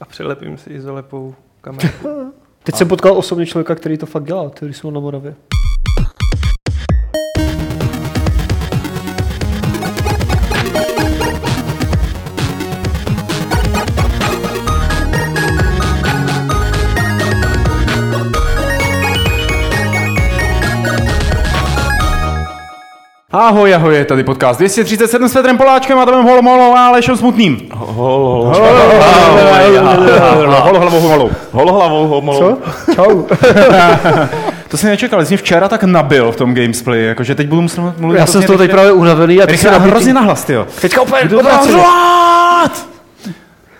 A přilepím si izolepou kameru. Teď jsem potkal osobně člověka, který to fakt dělá, který jsou na Moravě. Ahoj, ahoj, je tady podcast 237 s Petrem Poláčkem a Tomem Holomolou a Alešem Smutným. Hol, Holohlavou homolou. hlavou homolou. Co? Čau. To jsem nečekal, jsi mě včera tak nabil v tom gamesplay, jakože teď budu muset mluvit Já jsem z toho teď právě unavený a ty se hrozně nahlas, jo. Teďka úplně!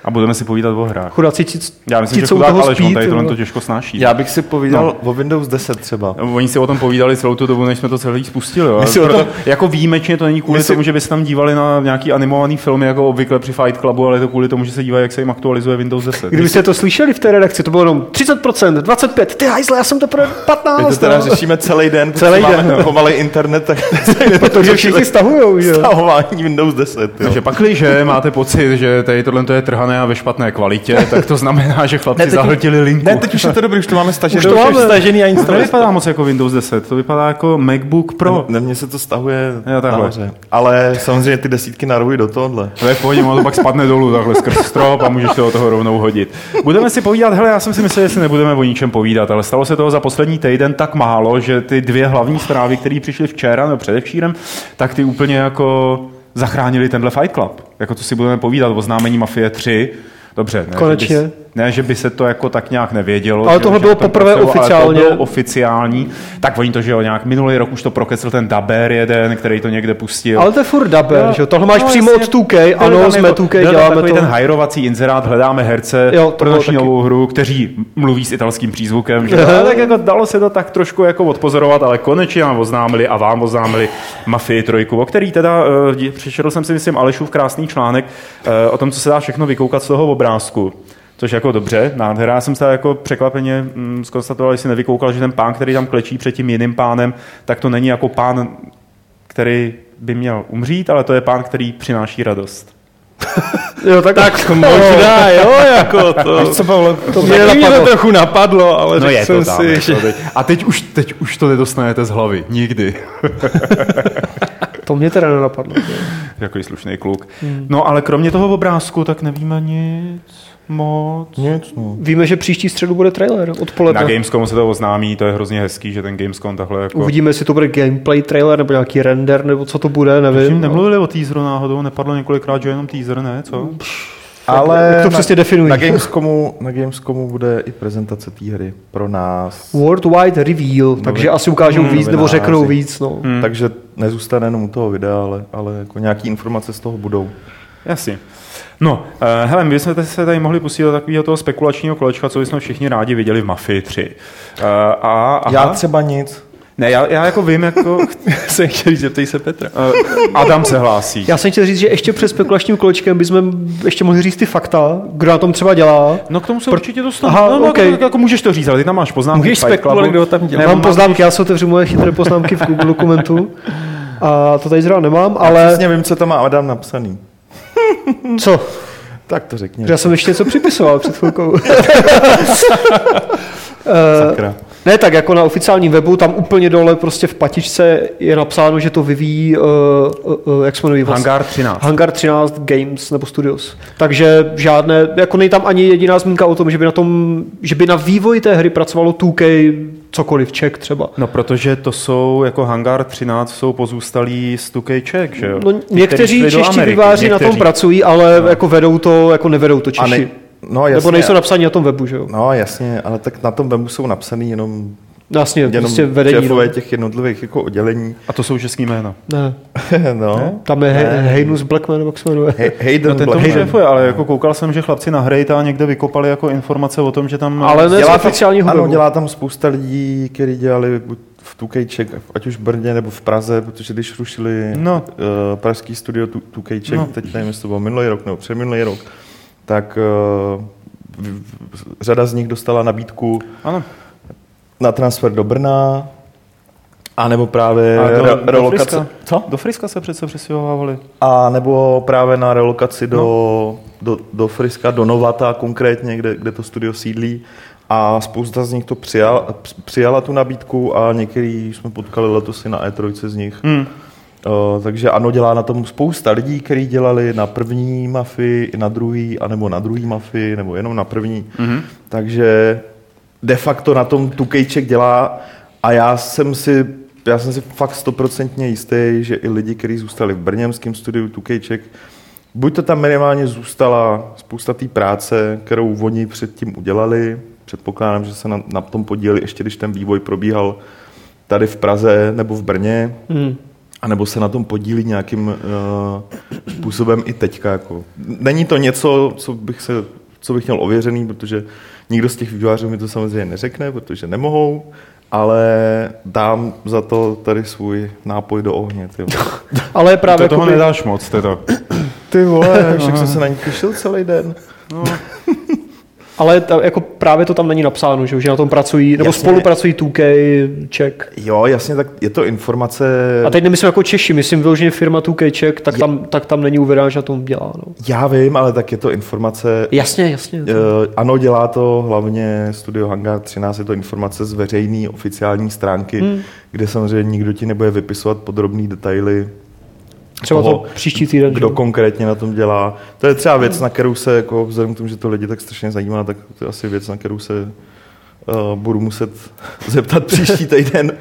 A budeme si povídat o hrách. Chudáci ti, Já myslím, ti že chudák Aleš, on tady tohle to těžko snáší. Já bych si povídal o Windows 10 třeba. Oni si o tom povídali celou tu dobu, než jsme to celý spustili. Jo. Proto, tom- Jako výjimečně to není kvůli si- tomu, že by se tam dívali na nějaký animovaný filmy, jako obvykle při Fight Clubu, ale je to kvůli tomu, že se dívají, jak se jim aktualizuje Windows 10. Kdybyste to slyšeli v té redakci, to bylo jenom 30%, 25%, ty hajzle, já jsem teprve 15. My to teda no. řešíme celý den, protože Celý máme den. pomalej internet, tak Protože všichni stahujou, že jo. stahování Windows 10. Jo. Takže pakliže máte pocit, že tady tohle je trhané a ve špatné kvalitě, tak to znamená, že chlapci teď- zahltili linku. Ne, teď už je to dobrý, už to máme stažené. Už to máme. stažený a to nevypadá moc jako Windows 10, to vypadá jako MacBook Pro. Na mě se to stahuje Jo, takhle. nahoře. Ale samozřejmě ty desítky narují do tohohle. To je v pohodě, ono to pak spadne dolů takhle skrz strop a můžeš to do toho rovnou hodit. Budeme si povídat, hele, já jsem si myslel, že si nebudeme o ničem povídat, ale stalo se toho za poslední týden tak málo, že ty dvě hlavní zprávy, které přišly včera nebo předevčírem, tak ty úplně jako zachránili tenhle Fight Club. Jako to si budeme povídat o známení Mafie 3. Dobře, ne, Konečně. Že by, ne, že by se to jako tak nějak nevědělo. Ale že- tohle že bylo poprvé ale oficiálně. To bylo oficiální. Tak oni to, že jo, nějak minulý rok už to prokecl ten Daber jeden, který to někde pustil. Ale to je furt daber, Jo. že jo. Tohle máš No, přímo jasně. od 2K, Byl ano, jsme jako- 2K, byl tam děláme to. ten hajrovací inzerát, hledáme herce Jo, pro naši novou hru, kteří mluví s italským přízvukem. Že? Ale tak jako dalo se to tak trošku jako odpozorovat, ale konečně nám oznámili a vám oznámili Mafii trojku, o který teda, uh, přečetl jsem si myslím Alešův krásný článek uh, o tom, co se dá všechno vykoukat z toho obrázku. Což jako dobře, nádhera. Já jsem se jako překvapeně mm, zkonstatoval, že si nevykoukal, že ten pán, který tam klečí před tím jiným pánem, tak to není jako pán, který by měl umřít, ale to je pán, který přináší radost. Jo, tak, tak Možná, jo, jako to. Co, Pavle? to mě Taky mě to napadlo. trochu napadlo, ale No řekl je jsem to tam. si, je že... to teď. A teď už, teď už to nedostanete z hlavy. Nikdy. To mě teda nenapadlo. Jaký slušný kluk. No ale kromě toho obrázku, tak nevíme nic moc. Nic, no. Víme, že příští středu bude trailer Na odpoledne. Gamescomu se to oznámí, to je hrozně hezký, že ten Gamescom takhle jako... Uvidíme, jestli to bude gameplay trailer nebo nějaký render, nebo co to bude, Všim nevím. nemluvili o teaseru náhodou, nepadlo několikrát, že jenom teaser, ne? Co? Ale Jak to přesně definují? na Gamescomu, na Gamescomu bude i prezentace té hry pro nás. Worldwide reveal, takže asi ukážou Hmm, víc nebo novináři. řeknou víc. No. Hmm. Takže nezůstane jenom u toho videa, ale, ale jako nějaký informace z toho budou. Jasně. No, uh, hele, my jsme se tady mohli pustit do takového toho spekulačního kolečka, co jsme všichni rádi viděli v Mafii 3. Uh, a, aha. Já třeba nic. Ne, já, já jako vím, jako... jsem chtěl říct, zeptej se Petra. Uh, Adam se hlásí. Já jsem chtěl říct, že ještě před spekulačním kolečkem bychom ještě mohli říct ty fakta, kdo na tom třeba dělá. No k tomu se určitě dostanu. Aha, no, no, okej. jako, jako, můžeš to říct, ale ty tam máš poznámky. Můžeš spekulovat, kdo tam dělá. Ne, Mám on má- poznámky, já si otevřu moje chytré poznámky v Google dokumentu. A to tady zrovna nemám, Ale... ale Přesně vím, co tam má Adam napsaný. co? Tak to řekni. Já jsem ještě něco připisoval před chvilkou. Sakra. Ne, tak jako na oficiálním webu, tam úplně dole prostě v patičce je napsáno, že to vyvíjí, uh, uh, jak se jmenují vlastně? Hangar 13. Hangar 13 Games nebo Studios. Takže žádné, jako není tam ani jediná zmínka o tom, že by na tom, že by na vývoji té hry pracovalo 2K cokoliv, Czech třeba. No, protože to jsou, jako Hangar 13 jsou pozůstalí z 2K Czech, že jo? No, někteří čeští výváři na tom pracují, ale no. jako vedou to, jako nevedou to A Češi. ne, no, jasně, Nebo nejsou napsaní na tom webu, že jo? No jasně, ale tak na tom webu jsou napsaný jenom, Jasně, jenom prostě vedení. No. šéfové těch jednotlivých jako oddělení. A to jsou český jména. Ne, no. tam je Ne. He- Heinus Blackman, nebo jak se jmenuje. He- Hayden No, ten Blackman. šéfuje, ale jako koukal jsem, že chlapci na Hrejta někde vykopali jako informace o tom, že tam... Ale ne Dělá tam, oficiálního ano, webu. dělá tam spousta lidí, kteří dělali buď v Tukejček, ať už v Brně nebo v Praze, protože když rušili No. no. uh, pražský studio Tu- Tukejček, No. no. teď nevím, jestli to byl minulý rok nebo předminulý rok, tak uh, řada z nich dostala nabídku Ano. Na transfer do Brna, a nebo právě A do, re, do relokace. Friska. Co? Do Friska se přece přestěhovávali. A nebo právě na relokaci do, do, do Friska, do Novata konkrétně, kde, kde to studio sídlí. A spousta z nich to přijal, přijala tu nabídku a některý jsme potkali letos i na E3 z nich. Hmm. Uh, takže ano, dělá na tom spousta lidí, kteří dělali na první mafii, i na druhý, anebo na druhý mafii, nebo jenom na první. Mm-hmm. Takže de facto na tom Tukejček dělá a já jsem si já jsem si fakt stoprocentně jistý, že i lidi, kteří zůstali v brněmském studiu Tukejček, buď to tam minimálně zůstala spousta té práce, kterou oni předtím udělali, předpokládám, že se na, na tom podíleli ještě, když ten vývoj probíhal tady v Praze nebo v Brně, hmm. A nebo se na tom podílí nějakým uh, způsobem i teďka. Jako. Není to něco, co bych, se, co bych měl ověřený, protože nikdo z těch vývojářů mi to samozřejmě neřekne, protože nemohou, ale dám za to tady svůj nápoj do ohně. Ty ale právě to toho nedáš moc, to. Ty vole, však jsem se na ní těšil celý den. No. Ale ta, jako právě to tam není napsáno, že, že na tom pracují, nebo jasně. spolupracují 2K, Czech. Jo, jasně, tak je to informace... A teď nemyslím jako Češi, myslím vyloženě firma 2K Czech, tak, je... tam, tak tam není uvedeno, že na tom dělá. No. Já vím, ale tak je to informace... Jasně, jasně. Uh, ano, dělá to hlavně Studio Hangar 13, je to informace z veřejné oficiální stránky, hmm. kde samozřejmě nikdo ti nebude vypisovat podrobné detaily Třeba toho, to příští týden. Kdo že? konkrétně na tom dělá. To je třeba věc, na kterou se, jako vzhledem k tomu, že to lidi tak strašně zajímá, tak to je asi věc, na kterou se uh, budu muset zeptat příští týden.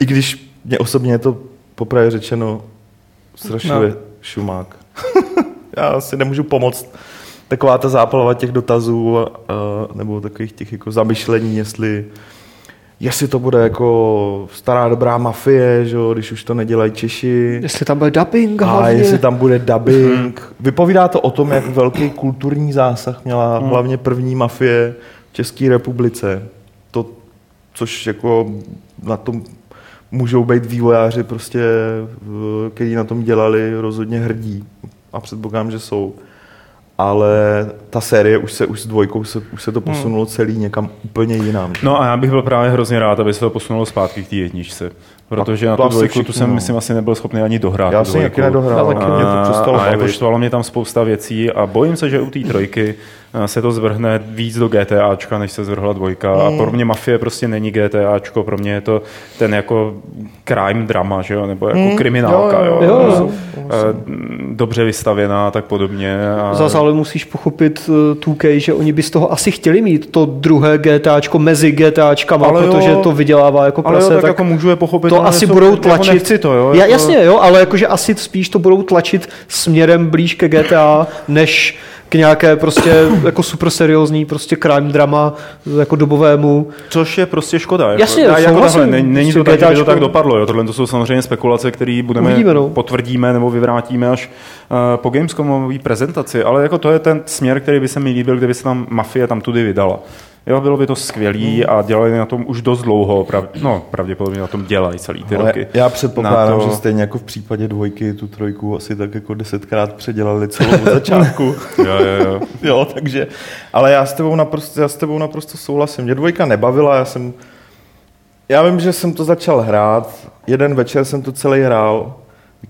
I když mě osobně je to popravě řečeno strašně no. šumák. Já si nemůžu pomoct. Taková ta zápalova těch dotazů, uh, nebo takových těch jako zamyšlení, jestli jestli to bude jako stará dobrá mafie, že když už to nedělají Češi. Jestli tam bude dubbing hlavně. A jestli tam bude dubbing. Hmm. Vypovídá to o tom, jak velký kulturní zásah měla hmm. hlavně první mafie v České republice. To, což jako na tom můžou být vývojáři prostě, kteří na tom dělali, rozhodně hrdí. A předpokládám, že jsou ale ta série už se už s dvojkou se, už se to hmm. posunulo celý někam úplně jinam. No a já bych byl právě hrozně rád, aby se to posunulo zpátky k té jedničce. Protože na tu dvojku tu jsem, no. myslím, asi nebyl schopný ani dohrát. Já jsem taky nedohrál, a, mě to A jako štvalo mě tam spousta věcí a bojím se, že u té trojky se to zvrhne víc do GTAčka, než se zvrhla dvojka. Mm. A pro mě Mafie prostě není GTAčko, pro mě je to ten jako crime drama, že jo? nebo jako mm. kriminálka. Jo, jo, jo, jo. Eh, dobře vystavěná a tak podobně. A... Zase ale musíš pochopit 2K, eh, že oni by z toho asi chtěli mít to druhé GTAčko mezi GTAčkama, ale protože jo, to vydělává jako prase. Ale jo, tak, tak jako můžu je pochopit. To asi budou jako tlačit. Nechci to, jo? Jako- jasně, jo, ale jakože asi spíš to budou tlačit směrem blíž ke GTA, než k nějaké prostě jako super seriózní prostě crime drama jako dobovému. Což je prostě škoda. Jako, Jasně, já, jako takhle, není, není to tak, že by to tak dopadlo. Jo. Tohle to jsou samozřejmě spekulace, které budeme Uvidíme, no. potvrdíme nebo vyvrátíme až uh, po Gamescomové prezentaci, ale jako to je ten směr, který by se mi líbil, kdyby se tam mafie tam tudy vydala. Jo, bylo by to skvělý hmm. a dělali na tom už dost dlouho. Prav, no, pravděpodobně na tom dělají celý ty Ale roky. Já předpokládám, to... že stejně jako v případě dvojky tu trojku asi tak jako desetkrát předělali celou od začátku. jo, jo, jo. jo, takže, ale já s, tebou naprosto, já s tebou naprosto souhlasím. Mě dvojka nebavila, já jsem, já vím, že jsem to začal hrát, jeden večer jsem to celý hrál,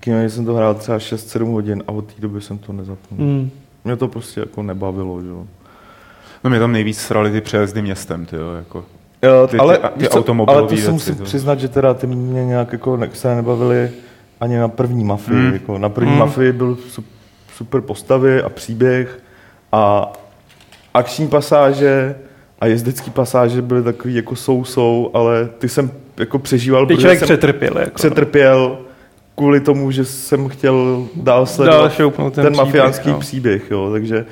že jsem to hrál třeba 6-7 hodin a od té doby jsem to nezapnul. Hmm. Mě to prostě jako nebavilo, že jo. No mě tam nejvíc srali ty přejezdy městem, ty jo, jako. Jo, ty, ale, ty, ty co, ale to si musím to. přiznat, že teda ty mě nějak jako se nebavili ani na první mafii. Hmm. Jako na první hmm. mafii byl super postavy a příběh a akční pasáže a jezdecký pasáže byly takový jako sou-sou, ale ty jsem jako přežíval, ty člověk jsem přetrpěl. Jako. Přetrpěl kvůli tomu, že jsem chtěl dál sledovat dál ten, ten mafiánský no. příběh, jo, takže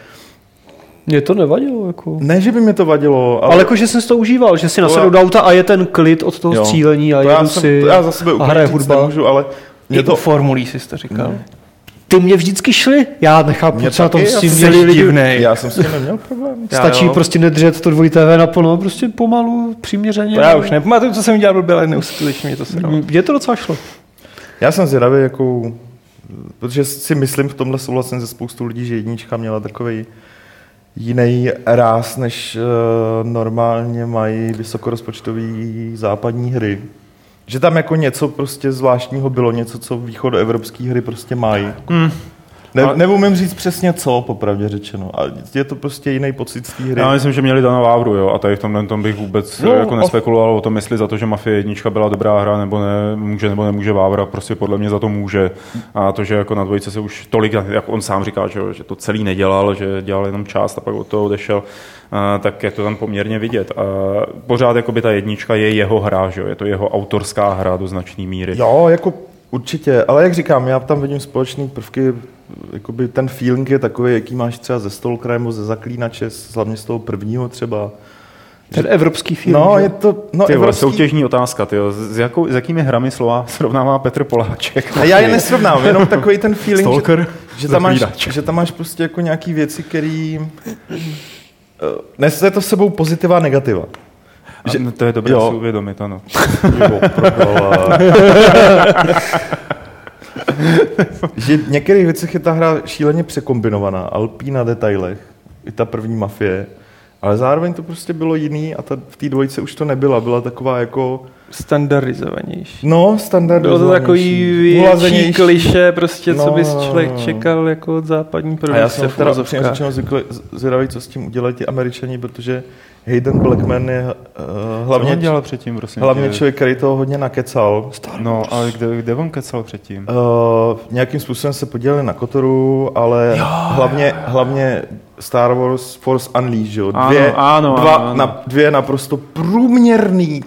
mě to nevadilo. Jako. Ne, že by mě to vadilo. Ale, ale jako, že jsem si to užíval, že si nasedl do auta a je ten klid od toho jo. střílení a to jedu jsem, si to já za sebe a hraje hudba. Nemůžu, ale mě to... formulí jsi to říkal. Ne. Ty mě vždycky šli, já nechápu, mě co na tom s tím měli lidi. Divnej. Já jsem s tím neměl problém. Stačí já, prostě nedržet to dvoj TV naplno, prostě pomalu, přiměřeně. To já už nepamatuju, co jsem dělal blbě, ale neuskutečně mě to se Mě to docela šlo. Já jsem zvědavý, jakou, protože si myslím v tomhle souhlasím ze spoustu lidí, že jednička měla takový jiný ráz, než uh, normálně mají vysokorozpočtové západní hry. Že tam jako něco prostě zvláštního bylo, něco, co východoevropské hry prostě mají. Hmm. Ne, Ale- neumím říct přesně co, popravdě řečeno. A je to prostě jiný pocit z té hry. Já myslím, že měli Dana Vávru, jo, a tady v tomhle tom bych vůbec No, no, jako nespekuloval o tom, jestli za to, že Mafie jednička byla dobrá hra, nebo ne, může nebo nemůže Vávra, prostě podle mě za to může. A to, že jako na dvojce se už tolik, jak on sám říká, že, jo, že to celý nedělal, že dělal jenom část a pak od toho odešel, a, tak je to tam poměrně vidět. A pořád jako by ta jednička je jeho hra, že jo, je to jeho autorská hra do značné míry. Jo, jako určitě, ale jak říkám, já tam vidím společné prvky, jakoby ten feeling je takový, jaký máš třeba ze Stalkera nebo ze Zaklínače, hlavně z toho prvního třeba. Ten evropský film. No, že? je to, no, Ty evropský- soutěžní otázka, ty s, jakou, s jakými hrami slova srovnává Petr Poláček? A já je nesrovnám, jenom takový ten feeling, Stalker, že, že, tam máš, že tam máš prostě jako nějaký věci, který eh, nese to s sebou pozitiva a negativa. Že, no, to je dobré Jo. si uvědomit, ano. Jo. Že v některých věcech je ta hra šíleně překombinovaná, ale na detailech, i ta první mafie, ale zároveň to prostě bylo jiný a ta, v té dvojce už to nebyla, byla taková jako, Standardizovanější. no, standard. Bylo to takový větší kliše, prostě, co No, bys no, člověk no. čekal jako od západní A já produkce jsem teda upřímně řečeno zvědavý, co s tím udělají ti američani, protože Hayden Blackman je uh, Co hlavně, dělal předtím, prosím hlavně tě? člověk, který toho hodně nakecal. No, ale kde, kde on kecal předtím? Uh, nějakým způsobem se podělili na Kotoru, ale hlavně, hlavně Star Wars Force Unleashed, jo? Ano, Dvě, ano, dva, ano, ano. Na, dvě naprosto průměrný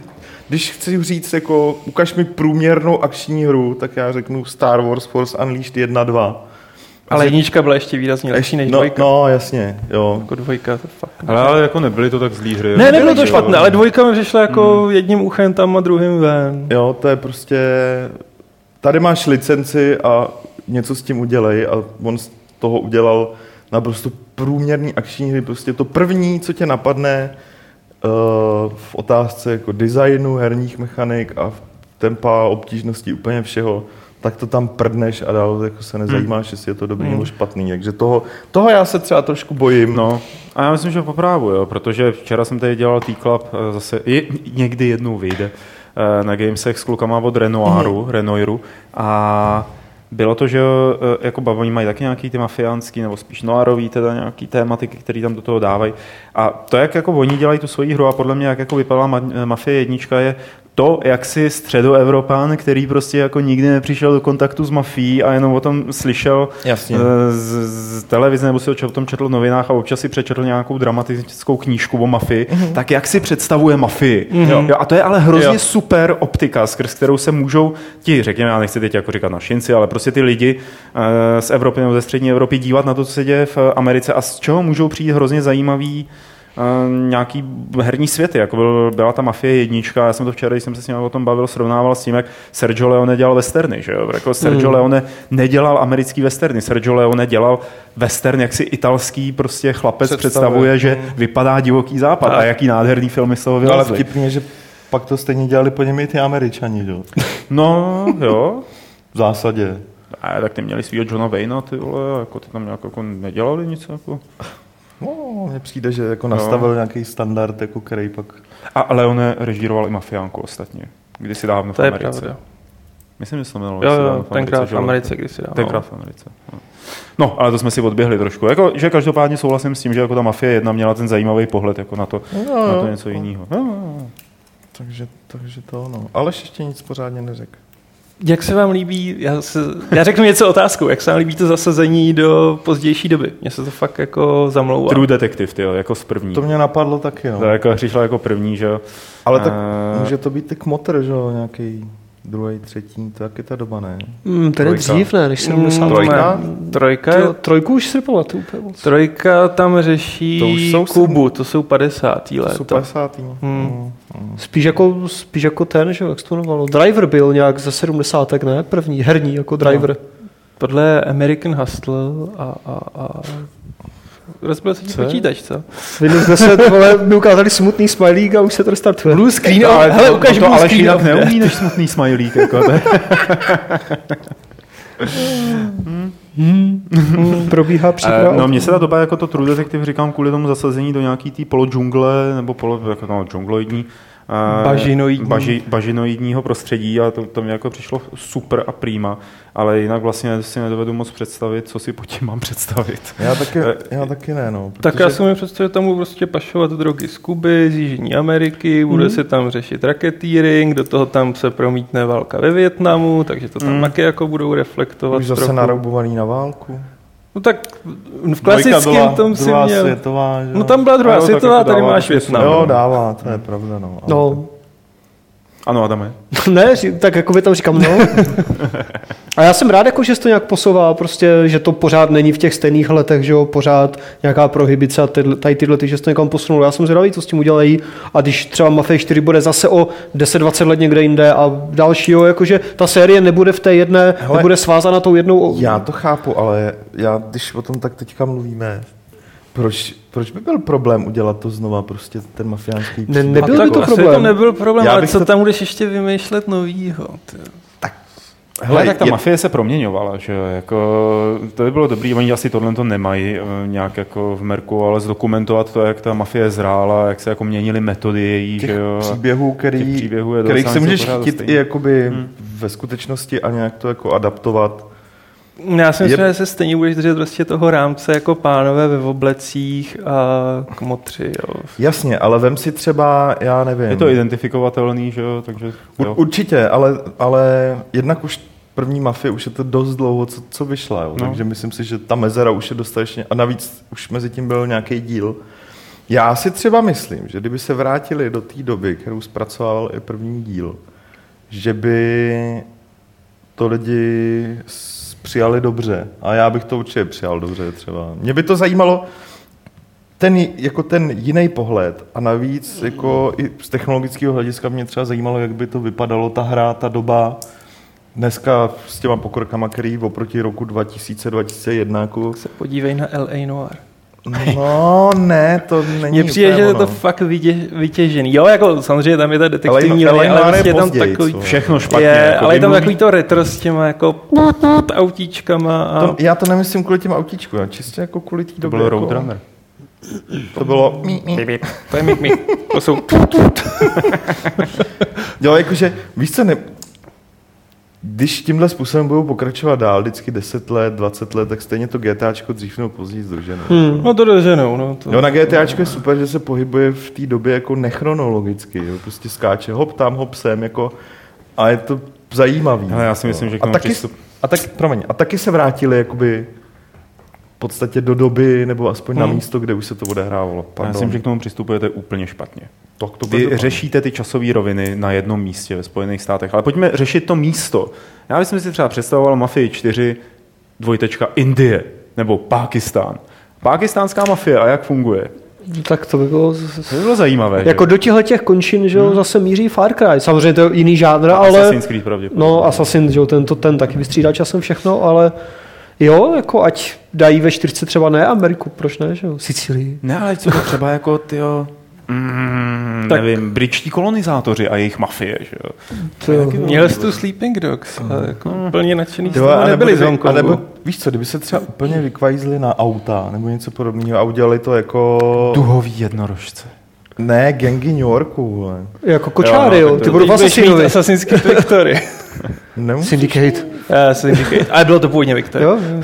když chci říct, jako, ukaž mi průměrnou akční hru, tak já řeknu Star Wars Force Unleashed 1, 2. Ale jednička byla ještě výrazně lepší než no, dvojka. no, jasně, jo. Jako dvojka to fakt. Ale, ale jako nebyly to tak zlý hry. Ne, nebylo to špatné, ale dvojka mi přišla jako jedním uchem tam a druhým ven. Jo, to je prostě... Tady máš licenci a něco s tím udělej a on z toho udělal naprosto průměrný akční hry. Prostě to první, co tě napadne uh, v otázce jako designu, herních mechanik a v tempa, obtížnosti, úplně všeho, tak to tam prdneš a dál jako se nezajímáš, jestli je to dobrý nebo špatný. Takže toho, toho já se třeba trošku bojím. No, a já myslím, že po právu, jo, protože včera jsem tady dělal T-Club, eh, zase je, někdy jednou vyjde eh, na Gamesech s klukama od Renoiru, mm. Renoiru a bylo to, že eh, jako oni mají taky nějaký ty mafiánský, nebo spíš noirový, teda nějaký tématiky, které tam do toho dávají. A to, jak jako oni dělají tu svoji hru a podle mě, jak jako vypadala ma- Mafie jednička, je to, jak si středoevropán, který prostě jako nikdy nepřišel do kontaktu s mafií a jenom o tom slyšel Jasně. eh, z, z televize nebo si o tom četl v novinách a občas si přečetl nějakou dramatickou knížku o mafii, Mhm. tak jak si představuje mafii. Jo, a to je ale hrozně Jo. super optika, skrz kterou se můžou ti, řekněme, já nechci teď jako říkat našinci, ale prostě ty lidi eh, z Evropy nebo ze střední Evropy dívat na to, co se děje v Americe a z čeho můžou přijít hrozně zajímavý nějaký herní světy, jako byl, byla ta Mafie jednička, já jsem to včera, když jsem se s ním o tom bavil, srovnával s tím, jak Sergio Leone dělal westerny, že jo? Jako Sergio Hmm. Leone nedělal americký westerny, Sergio Leone dělal western, jak si italský prostě chlapec Představuje. představuje, že vypadá divoký západ a jaký nádherný filmy z toho No, ale vylezly. vtipný je, že pak to stejně dělali po něm i ty američani, jo. No, jo. V zásadě. A tak ty měli svýho Johna Wayna, ty vole, jako ty tam nějak jako nedělali nic jako. No, mně přijde, že jako nastavil no. nějaký standard, jako který pak... A Leone režíroval i Mafiánku ostatně. Kdysi dávno v To je Americe. pravda. Myslím, že se to jmenovalo. Jo, jo, v tenkrát Americe, v že jo? Americe kdysi dávno. Tenkrát v Americe. No. no, ale to jsme si odběhli trošku. Jako, že každopádně souhlasím s tím, že jako ta Mafie jedna měla ten zajímavý pohled jako na to, No, na to něco jiného. No, no, no. Takže, takže to no. Aleš ještě nic pořádně neřekl. Jak se vám líbí, já, se, já řeknu něco otázkou, jak se vám líbí to zasazení do pozdější doby? Mně se to fakt jako zamlouvá. True Detective, tyjo, jako z první. To mě napadlo taky, no. To jako přišla jako první, že jo. Ale tak Eh, může to být i kmotr, že jo, nějaký druhý, třetí, to jak je ta doba, ne? Mm, ten je Trojka. dřív, ne, než 70. Mm, Trojka? Trojka, Tyjo, trojku už si nepamatuju úplně moc. trojka tam řeší To už jsou Kubu, to jsou 50. To let. jsou 50. Hmm. Spíš jako, spíš jako ten, že jo, jak se to jmenovalo. Driver byl nějak ze 70. ne? První, herní jako driver. Podle American Hustle a, a, a rozbil se ti počítač, co? Windows 10, vole, mi ukázali smutný smajlík a už se to restartuje. Blue screen, ale hele, to- ukaž to blue Aleš screen. jinak neumí než smutný smajlík. Jako, to je- Hmm, probíhá příprava. Eh, No, mně se ta doba jako to True Detective říkám kvůli tomu zasazení do nějaký té polodžungle, nebo polo, jako no, džungloidní, eh, Bažinoidní. baži, bažinoidního prostředí a to, to mi jako přišlo super a prýma, ale jinak vlastně si nedovedu moc představit, co si pod tím mám představit. Já taky, Eh, já taky ne, no. Tak protože- já si mi představit, že tam budou prostě pašovat drogy z Kuby, z Jižní Ameriky, bude se tam řešit raketýring, do toho tam se promítne válka ve Větnamu, takže to tam Mm. taky jako budou reflektovat Už zase trochu. naroubovaný na válku. No tak v klasickém byla tom si měl... světová, že? No tam byla druhá Jo, tak světová, jako tady máš. Větnam. Jo, dává, to je pravda, no. Ale No, Ano, Adame. ne, tak jako by tam říkám, no. A já jsem rád, jako, že se to nějak posouvá, prostě, že to pořád není v těch stejných letech, že jo, pořád nějaká prohibice a tyhle, tady tyhle, ty, že se to někam posunulo. Já jsem zvědavý, co s tím udělají. A když třeba Mafia 4 bude zase o 10-20 let někde jinde a dalšího, jakože ta série nebude v té jedné, Hele, nebude svázána tou jednou. Já to chápu, ale já, když o tom tak teďka mluvíme, proč, proč by byl problém udělat to znova, prostě ten mafiánský Ne, nebyl tak by to asi problém. to nebyl problém, Já ale bych co to- tam budeš ještě vymýšlet novýho? ty? Hele, tak ta je- mafie se proměňovala, že jo, jako, to by bylo dobrý, oni asi tohle to nemají eh, nějak jako v Merku, ale zdokumentovat to, jak ta mafie zrála, jak se jako měnily metody její, těch že jo. příběhů, který, těch příběhů je kterých se můžeš chytit i jakoby Hmm. ve skutečnosti a nějak to jako adaptovat. Já si myslím, Je- že se stejně budeš držet prostě toho rámce jako pánové ve oblecích a kmotři. Jo. Jasně, ale vem si třeba, já nevím. Je to identifikovatelný, že jo, takže U, jo. určitě, ale, ale jednak už první mafie už je to dost dlouho, co, co vyšla, jo. No. takže myslím si, že ta mezera už je dostatečně, a navíc už mezi tím byl nějaký díl. Já si třeba myslím, že kdyby se vrátili do té doby, kterou zpracovával i první díl, že by to lidi s- přijali dobře. A já bych to určitě přijal dobře třeba. Mě by to zajímalo, ten, jako ten jiný pohled a navíc jako i z technologického hlediska mě třeba zajímalo, jak by to vypadalo ta hra, ta doba dneska s těma pokrokama, který oproti roku 2000-2001 jako, Se podívej na L.A. Noir. no ne, to není Mně přijde, úplně že je to fakt vydě, vytěžený. Jo, jako samozřejmě tam je ta detektivní Ale- ale linie, ale, Noir je tam později, takový... co? Všechno špatně. Je, jako ale je tam takový to retro s těma jako autíčkama a... To, já to nemyslím kvůli těm autíčkům, já čistě jako kvůli té To době. byl jako, Roadrunner. To bylo... To je mik. To jsou... Jo, jakože, víš co, ne, když tímhle způsobem budou pokračovat dál, vždycky 10 let, 20 let, tak stejně to GTAčko dřív nebo později zdrženou. Hmm. No to doženou, no. To... Jo, na GTAčko je super, že se pohybuje v té době jako nechronologicky, jo, prostě skáče hop tam, hop sem, jako, a je to zajímavý. Hele, já si myslím, že k a tomu taky, přístup- a tak, promiň, a taky se vrátili jakoby podstatě do doby, nebo aspoň na Hmm. místo, kde už se to odehrávalo. Já Pardon. myslím, že k tomu přistupujete úplně špatně. tak to Vy řešíte ty časové roviny na jednom místě ve Spojených státech, ale pojďme řešit to místo. Já bych si třeba představoval Mafii 4, dvojtečka Indie, nebo Pákistán. Pákistánská mafie a jak funguje? Tak to by bylo... To by bylo zajímavé. že? Jako do těchto těch končin, že jo, zase míří Far Cry. Samozřejmě to je jiný žánr, ale... Assassin's Creed pravděpodobně. No, Assassin, že jo, ten, to, ten taky vystřídá časem všechno, ale jo, jako ať dají ve 40 třeba ne Ameriku, proč ne, že jo, Sicílii. Ne, ale co to třeba jako tyjo, mm, Tak- nevím, britští kolonizátoři a jejich mafie, že jo? To jo. Měl jsi tu Sleeping Dogs a jako úplně nadšený Jo, a nebo, nebyli z a nebo, víš co, kdyby se třeba úplně vykvajzli na auta nebo něco podobného a udělali to jako... Duhový jednorožce. Ne, gangy New Yorku, vole. Jako kočáry, Jo, jo, no, tak ty to- budou v Teď budeš mít Assassinovi. Assassin's Creed Victory. Nemusíš. Syndicate. Já Syndicate. Ale bylo to původně Victory. Jo, jo.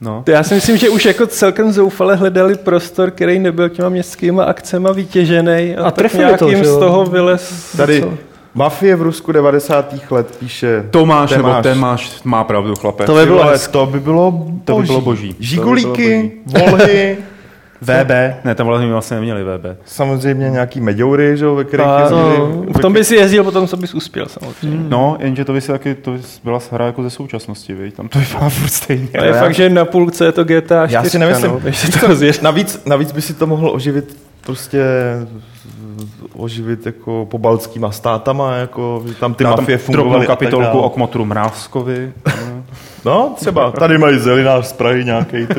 No. Já si myslím, že už jako celkem zoufale hledali prostor, který nebyl těma městskýma akcema vytěžený a, A tak trefili to, že z toho vylez. Tady Co? Mafie v Rusku 90. let píše... Tomáš, nebo Temáš. ten máš, má pravdu, chlape. To by bylo to by bylo boží. To by bylo boží. Žigulíky, volhy, VB, ne, tam vlastně vlastně neměli VB. samozřejmě nějaký meďoury, že jo, ve kterých A, jezdili. no, v tom by si jezdil, potom co bys uspěl samozřejmě. No, jenže to by si taky, to by byla hra jako ze současnosti, viď? Tam to vypadá furt stejně. A je já- fakt, že na půlce je to GTA 4. Já si nemyslím. No, to rozjeď. Navíc, navíc by si to mohl oživit prostě oživit jako po baltskýma státama, jako, že tam ty tam mafie drobnou fungovaly. kapitolku o kmotru Mrázkovi. No, třeba. Tady mají zelinář z Prahy nějaký.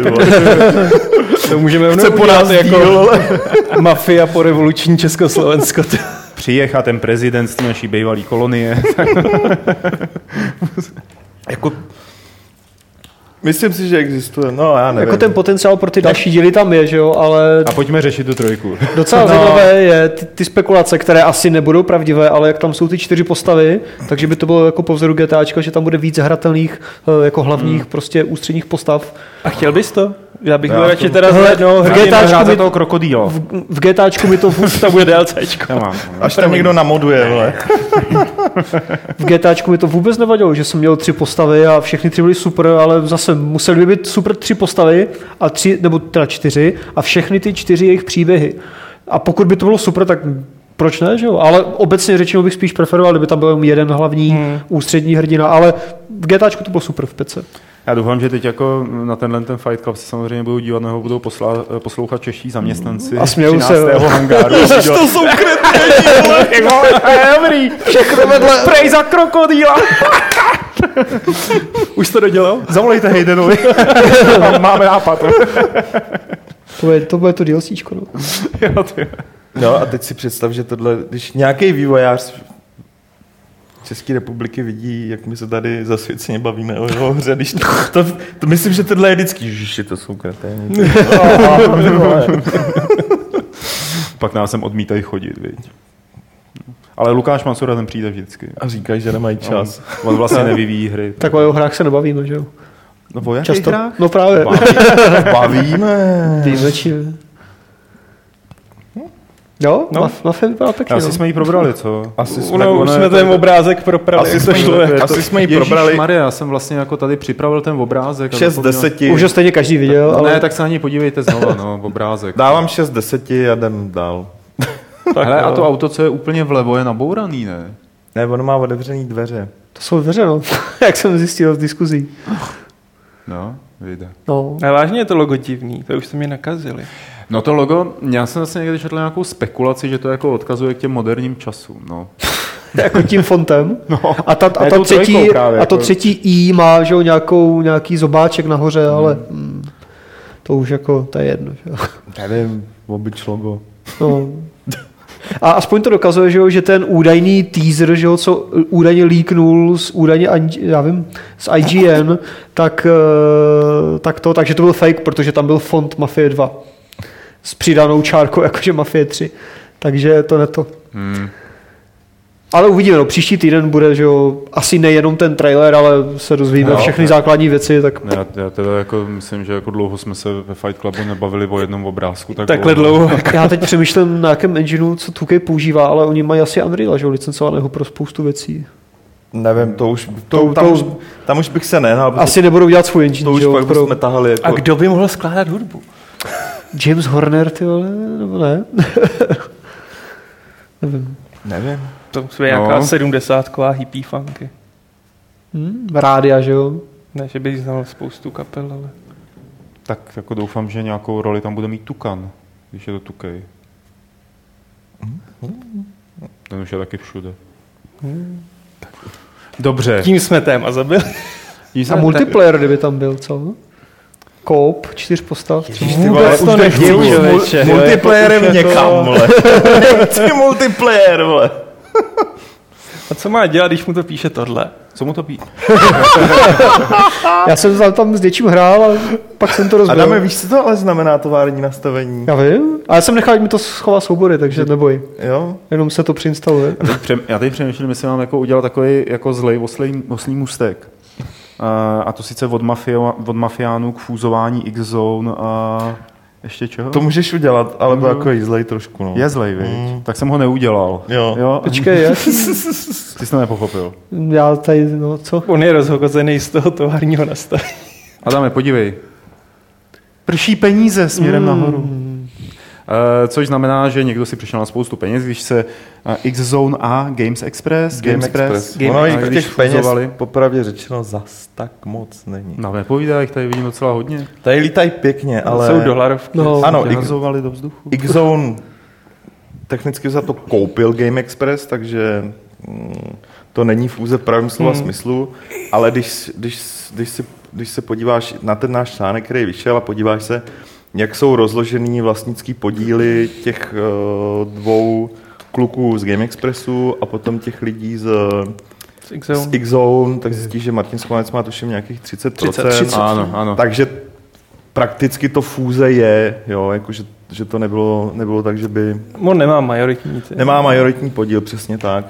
To můžeme Chce po nás jako díl, mafia po revoluční Československo. Přijechá ten prezident z naší bývalé kolonie. jako Myslím si, že existuje, no já nevím. Jako ten potenciál pro ty další díly tam je, že jo, ale A pojďme řešit tu trojku. docela no. zajímavé je ty, ty, spekulace, které asi nebudou pravdivé, ale jak tam jsou ty čtyři postavy, takže by to bylo jako po vzoru GTAčka, že tam bude víc hratelných eh, jako hlavních hmm. prostě ústředních postav. A chtěl bys to? Já bych byl radši teda Hele, za jednoho v. GTAčku by- toho krokodýla. V, v GTAčku mi to vůbec To bude DLCčko. Nemám. Až tam někdo namoduje, vole. V GTAčku mi to vůbec nevadilo, že jsem měl tři postavy a všechny tři byly super, ale zase museli by být super tři postavy a tři, nebo teda čtyři a všechny ty čtyři jejich příběhy. A pokud by to bylo super, tak proč ne, že jo? Ale obecně řečeno bych spíš preferoval, kdyby tam byl jenom jeden hlavní hmm. ústřední hrdina, ale v GTAčku to bylo super v pece. Já doufám, že teď jako na tenhle ten Fight Club se samozřejmě budou dívat, nebo budou posla, poslouchat čeští zaměstnanci. A smějou se, 13. jo. hangáru. To jsou Dobrý, všechno vedle. Prej za krokodýla. Už to dodělal? Zavolejte Haydenovi. Máme nápad. To bude to, bude to DLCčko, no. Jo, ty. No a teď si představ, že tohle, když nějaký vývojář České republiky vidí, jak my se tady zasvěceně bavíme o jeho hře, když to, to, to, myslím, že tohle je vždycky, ježiši, to jsou kreténi. Pak nás sem odmítají chodit, viď. Ale Lukáš Mansura ten přijde vždycky. A říkají, že nemají čas. On, on vlastně nevyvíjí hry. Tak o jeho hrách se nebavíme, že jo? No o jakých Často. hrách? No právě. Bavíme. Výjimečně. Jo, no. Maf- Mafia vypadá pěkně. Asi no. jsme ji probrali, co? Asi jsme, Ono, už jsme to- ten obrázek proprali. Asi to jsme ji- šlo. to- asi jsme ji probrali. Maria, já jsem vlastně jako tady připravil ten obrázek. a 6 z zapomněl- 10. Už ho stejně každý viděl, No, ale Ne, tak se na něj podívejte znova, no, obrázek. Dávám 6 z 10 a jdem dál. Hele, a to auto, co je úplně vlevo, je nabouraný, ne? Ne, ono má otevřený dveře. to jsou dveře, no. Jak jsem zjistil z diskuzí. No, vyjde. No. Ale vážně je to logo divný, to už jste mě nakazili. No to logo, já jsem zase někdy četl nějakou spekulaci, že to jako odkazuje k těm moderním časům, no. jako tím fontem. No. A, ta, a, ta třetí, právě, a to jako- třetí I má že jo, nějakou, nějaký zobáček nahoře, hmm. ale mm, to už jako, to je jedno. Že jo. Nevím, obyč logo. No. A aspoň to dokazuje, že, jo, že ten údajný teaser, že jo, co údajně líknul z údajně, já vím, z IGN, tak, eh, tak to, takže to byl fake, protože tam byl font Mafie 2 s přidanou čárkou, jakože Mafie 3. Takže to ne to. Hmm. Ale uvidíme, no, příští týden bude, že jo, asi nejenom ten trailer, ale se dozvíme No, všechny ne. základní věci, tak Já, já teda jako myslím, že jako dlouho jsme se ve Fight Clubu nebavili o jednom obrázku. Tak Takhle dlouho. já teď přemýšlím, na jakém engineu, co 2K používá, ale oni mají asi Unreal, že jo, licencovaného pro spoustu věcí. Nevím, to už, to, To- tam, to- už, tam už bych se protože Asi nebudou dělat svůj engine, to už jo, pak pro bychom tahali jako... A kdo by mohl skládat hudbu? James Horner, ty vole, nebo ne? Nevím. Nevím. To je nějaká No. sedmdesátková hippie funky. Hm? Rádia, že jo? Ne, že bych znal spoustu kapel, ale... Tak jako doufám, že nějakou roli tam bude mít Tukan, když je to Tukej. Ten už je taky všude. Dobře. Tím jsme téma zabili. A multiplayer, kdyby tam byl, co? Coop, čtyř postav. Vůbec to nechci, člověče. Multiplayerem Jako- někam, vole. Nechci multiplayer, vole. A co má dělat, když mu to píše tohle? Co mu to pí? Já jsem tam- tam s něčím hrál a pak jsem to rozbil. Adame, víš, co to ale znamená tovární nastavení? Já vím, ale já jsem nechal, ať mi to schová soubory, takže neboj. Jo? Jenom se to přeinstaluje. Já teď, přem, já teď přemýšlím, jestli mám jako udělat takový jako zlej oslý, oslý mustek. A, a to sice od, mafio, od mafiánů k fúzování X-Zone a ještě čeho? To můžeš udělat, ale byl jako jízlej trošku, no. Je zlej, viď? Mm. Tak jsem ho neudělal. Jo. jo? Počkej, jak? Ty jsi to nepochopil. Já tady, no co? On je rozhozený z toho továrního nastavení. Adame, podívej. Prší peníze směrem mm. nahoru. Uh, což znamená, že někdo si přišel na spoustu peněz, když se uh, X-Zone a Games Express, Game Express. Game- ono když těch peněz, fuzovali- popravdě řečeno, zas tak moc není. No nepovídá, jich tady vidím docela hodně. Tady lítají pěkně, ale... Jsou dolarovky. No, Ano, X- do vzduchu. X-Zone technicky za to koupil Game Express, takže mm, to není fůze v pravém slova Hmm. smyslu, ale když, když, když, si, když se podíváš na ten náš článek, který vyšel a podíváš se, jak jsou rozložený vlastnický podíly těch uh, dvou kluků z Game Expressu a potom těch lidí z, z X-Zone. z X-Zone, tak zjistíš, že Martin Schovanec má tuším nějakých 30%. 30, 30. Ano, ano. Takže prakticky to fúze je, jo, jako že, že to nebylo, nebylo tak, že by On nemá majoritní. Nemá majoritní podíl, přesně tak.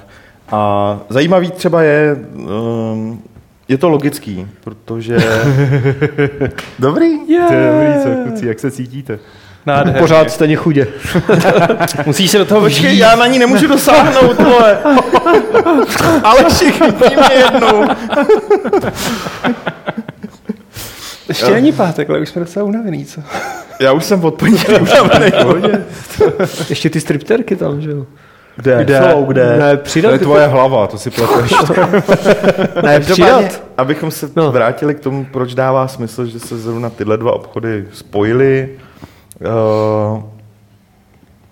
A zajímavý třeba je, um, je to logický, protože... Dobrý? Yeah. To je dobrý, co, kluci, jak se cítíte? Nádherně. Pořád stejně chudě. Musíš se do toho Počkej, vžít. já na ní nemůžu dosáhnout, vole. Ale všichni mě jednou. Ještě není pátek, ale už jsme docela unavený, co? Já už jsem od pondělí unavený. Ještě ty stripterky tam, že jo? Kde? Kde? Jsou, kde? Ne, To přidat. je tvoje hlava, to si pleteš. Ne, přidat. abychom se No. vrátili k tomu, proč dává smysl, že se zrovna tyhle dva obchody spojily. Uh,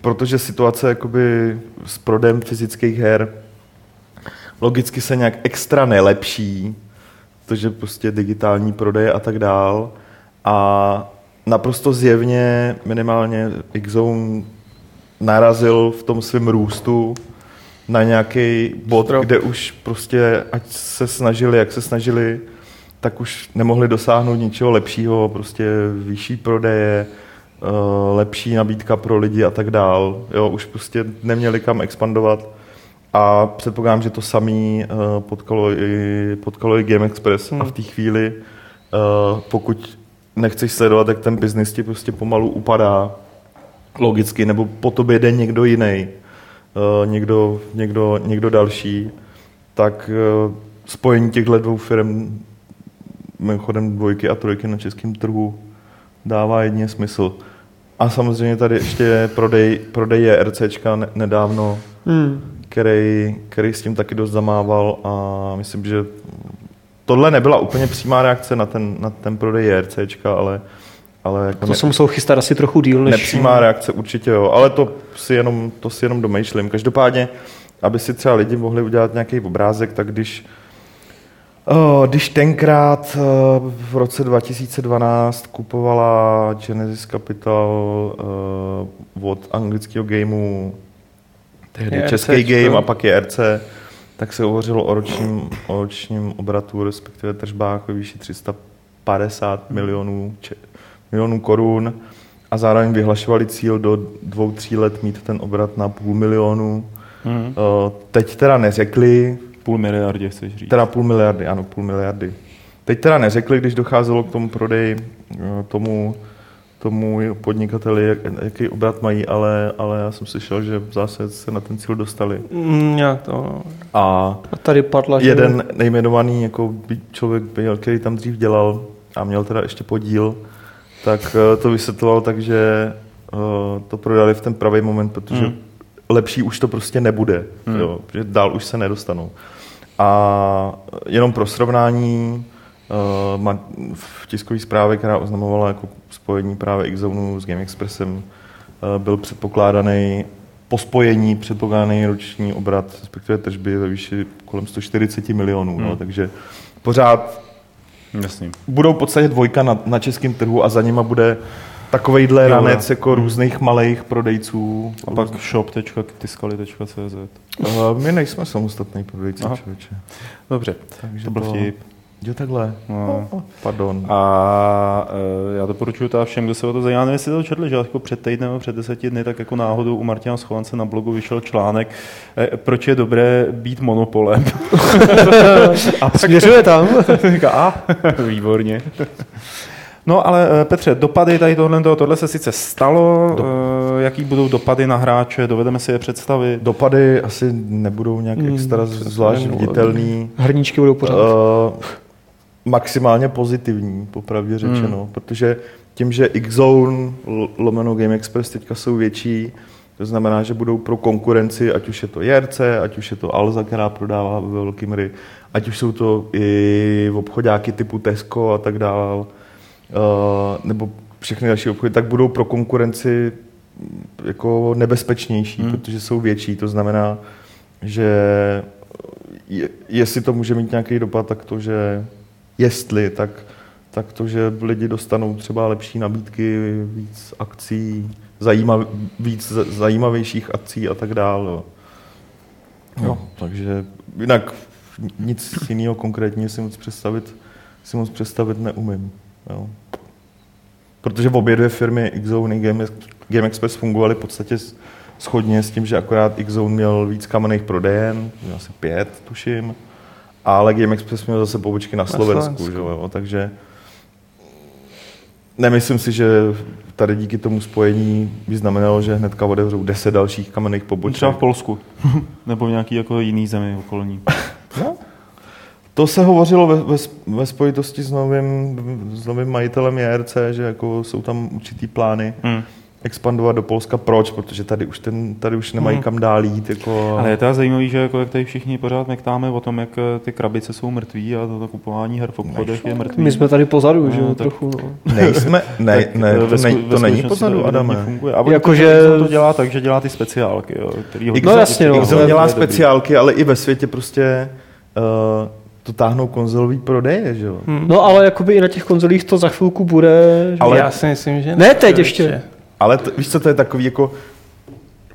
protože situace jakoby s prodejem fyzických her logicky se nějak extra nelepší, protože prostě digitální prodej a tak dál. A naprosto zjevně minimálně Xzone narazil v tom svém růstu na nějaký bod, Strop. kde už prostě, ať se snažili, jak se snažili, tak už nemohli dosáhnout ničeho lepšího, prostě vyšší prodeje, eh, lepší nabídka pro lidi a tak dál. Jo, už prostě neměli kam expandovat. A předpokládám, že to samý potkalo i, potkalo i Game Express hmm. a v té chvíli, eh, pokud nechceš sledovat, jak ten biznis ti prostě pomalu upadá, logicky, nebo po tobě jde někdo jiný, někdo, někdo, někdo další, tak eh, spojení těchto dvou firm, mimochodem dvojky a trojky na českém trhu, dává jedině smysl. A samozřejmě tady ještě je prodej, prodej JRCčka ne- nedávno, Hmm. který, který s tím taky dost zamával a myslím, že tohle nebyla úplně přímá reakce na ten, na ten prodej JRCčka, ale, ale jako To se musel chystat asi trochu díl, než... Nepřímá reakce určitě jo, ale to si jenom, to si jenom domýšlím. Každopádně, aby si třeba lidi mohli udělat nějaký obrázek, tak když Oh, když tenkrát eh, v roce 2012 kupovala Genesis Capital uh, od anglického gameu tehdy Je český RCčko. game a pak je RC, tak se hovořilo o ročním, o ročním obratu, respektive tržbách ve výši 350 milionů, če, milionů korun a zároveň vyhlašovali cíl do dvou, tří let mít ten obrat na půl milionu. Uh, teď teda neřekli, Půl miliardě, chceš říct. Teda půl miliardy, ano, půl miliardy. Teď teda neřekli, když docházelo k tomu prodeji, eh, tomu, tomu podnikateli, jak, jaký obrat mají, ale, ale já jsem slyšel, že v se na ten cíl dostali. Mm, nějak to. A A tady padla, že... jeden nejmenovaný jako člověk, který tam dřív dělal a měl teda ještě podíl, tak eh, to vysvětloval tak, že eh, to prodali v ten pravý moment, protože Hmm. lepší už to prostě nebude, Hmm. jo, že dál už se nedostanou. A jenom pro srovnání, eh, v tiskové zprávě, která oznamovala jako spojení právě X-Zone s Game Expressem, byl předpokládaný po spojení předpokládaný roční obrat, respektive tržby ve výši kolem 140 milionů. No, Hmm. takže pořád Jasný. budou v podstatě dvojka na, na českém trhu a za nima bude takovejhle Jo, ranec jako různých malých prodejců. A pak shop.tiskali.cz. Uh, my nejsme samostatný prodejci, člověče. Dobře, Takže to byl vtip. Jo, takhle. No. Oh, oh, pardon. A e, já doporučuji teda všem, kdo se o to zajímá, nevím, jestli to četli, že jako před týdnem nebo před deseti dny, tak jako náhodou u Martina Schovance na blogu vyšel článek, e, proč je dobré být monopolem. A směřuje tam. Říká, a, výborně. No ale eh, Petře, dopady tady tohle, tohle se sice stalo, Do- eh, jaký budou dopady na hráče, dovedeme si je představit. Dopady asi nebudou nějak Hmm, extra zvlášť nebudu. viditelný. Hrníčky budou pořád. Uh, maximálně pozitivní, popravdě řečeno, Hmm. protože tím, že X-Zone, l- lomeno Game Express teďka jsou větší, to znamená, že budou pro konkurenci, ať už je to JRC, ať už je to Alza, která prodává ve velkým ry, ať už jsou to i obchodáky typu Tesco a tak dále, uh, nebo všechny další obchody, tak budou pro konkurenci mm, jako nebezpečnější, Hmm. protože jsou větší. To znamená, že je, jestli to může mít nějaký dopad, tak to, že jestli, tak, tak to, že lidi dostanou třeba lepší nabídky, víc akcí, zajímav, víc zajímavějších akcí a tak dále. Jo. Jo, takže jinak nic jiného konkrétního si moc představit, si moc představit neumím. Jo. Protože v obě dvě firmy Xzone i Game, Game Express fungovaly v podstatě s- shodně s tím, že akorát Xzone měl víc kamenných prodejen, měl asi pět, tuším, ale Game Express měl zase pobočky na Slovensku, Slovensku. že jo, takže nemyslím si, že tady díky tomu spojení by znamenalo, že hnedka otevřou 10 dalších kamenných poboček. Třeba v Polsku. Nebo v nějaký jako jiný zemi okolní. No. To se hovořilo ve, ve, ve spojitosti s novým, s novým majitelem JRC, že jako jsou tam určitý plány Hmm. Expandovat do Polska. Proč? Protože tady už, ten, tady už nemají Hmm. kam dál jít. Jako... Ale je teda zajímavý, že jako jak tady všichni pořád mektáme o tom, jak eh, ty krabice jsou mrtví a to, to kupování her v obchodech je mrtvý. My jsme tady pozadu, že No, jo, tak- trochu. No. Nejsme, ne, ne, eh, to, ne, to není pozadu, evidentně Adame. Funguje. A oni Jakože- to, to dělá tak, že dělá ty speciálky, jo, který No jasně, no. To dělá to speciálky, ale i ve světě prostě uh, to táhnou konzolový prodeje, že jo? no ale jakoby i na těch konzolích to za chvilku bude. Že? Ale- já si myslím, že Ne teď člověče. ještě. Ale to, víš co, to je takový jako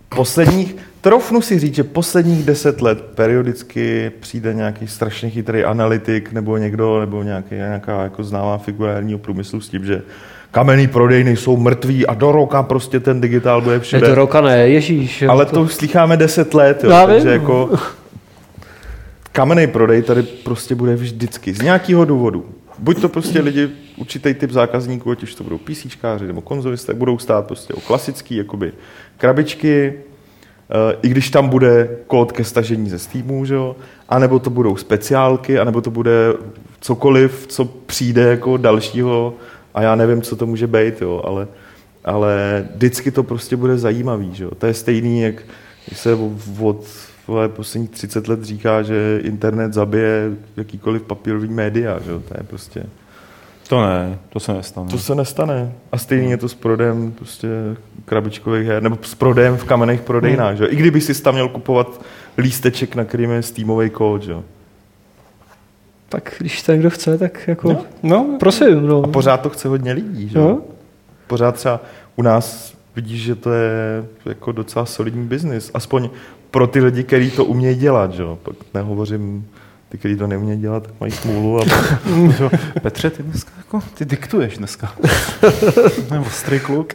posledních, trofnu si říct, že posledních deset let periodicky přijde nějaký strašně chytrý analytik nebo někdo, nebo nějaký, nějaká jako známá figura herního průmyslu s tím, že kamenný prodejny jsou mrtví a do roka prostě ten digitál bude Ne, všude. do roka ne, ježíš. jo, Ale to už slycháme deset let, jo, Já takže vím. jako kamenný prodej tady prostě bude vždycky z nějakého důvodu. Buď to prostě lidi, určitý typ zákazníků, ať už to budou PCčkáři nebo konzolisté, budou stát prostě o klasický jakoby krabičky, eh, i když tam bude kód ke stažení ze Steamu, že jo? anebo to budou speciálky, anebo to bude cokoliv, co přijde jako dalšího a já nevím, co to může být, jo, ale, ale vždycky to prostě bude zajímavý. Že jo? To je stejný, jak se od vole, posledních 30 let říká, že internet zabije jakýkoliv papírový média. Že jo? To je prostě... To ne, to se nestane. To se nestane. A stejně je to s prodejem prostě krabičkových her, nebo s prodejem v kamenných prodejnách. Že? jo? I kdyby si tam měl kupovat lísteček, na kterým je Steamový kód. Že? jo? Tak když ten kdo chce, tak jako... No. No, Prosím, no. A pořád to chce hodně lidí. Že? No. jo? Pořád třeba u nás vidíš, že to je jako docela solidní biznis. Aspoň pro ty lidi, kteří to umějí dělat. Že? jo? Pak nehovořím ty, kteří to neumějí dělat, tak mají smůlu. A Jo, Petře, ty dneska jako, ty diktuješ dneska. Nebo ostrý kluk.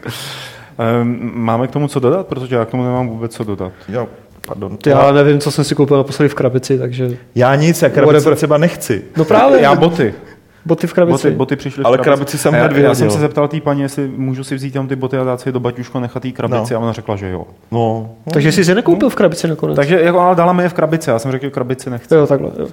Ehm, Máme k tomu co dodat, protože já k tomu nemám vůbec co dodat. jo, pardon. Já nevím, co jsem si koupil naposledy v krabici, takže... Já nic, já krabice Whatever. třeba nechci. No právě, Já boty. Boty v krabici. Boty, boty přišly v Ale krabici jsem A já, hned já jsem se zeptal té paní, jestli můžu si vzít tam ty boty a dát si je do baťuška, nechat jí krabici No. a ona řekla, že jo. No, Takže jsi je nekoupil v krabici nakonec. Takže jako, ale dala mi je v krabici, já jsem řekl, že krabici nechci. Jo, takhle. Jo.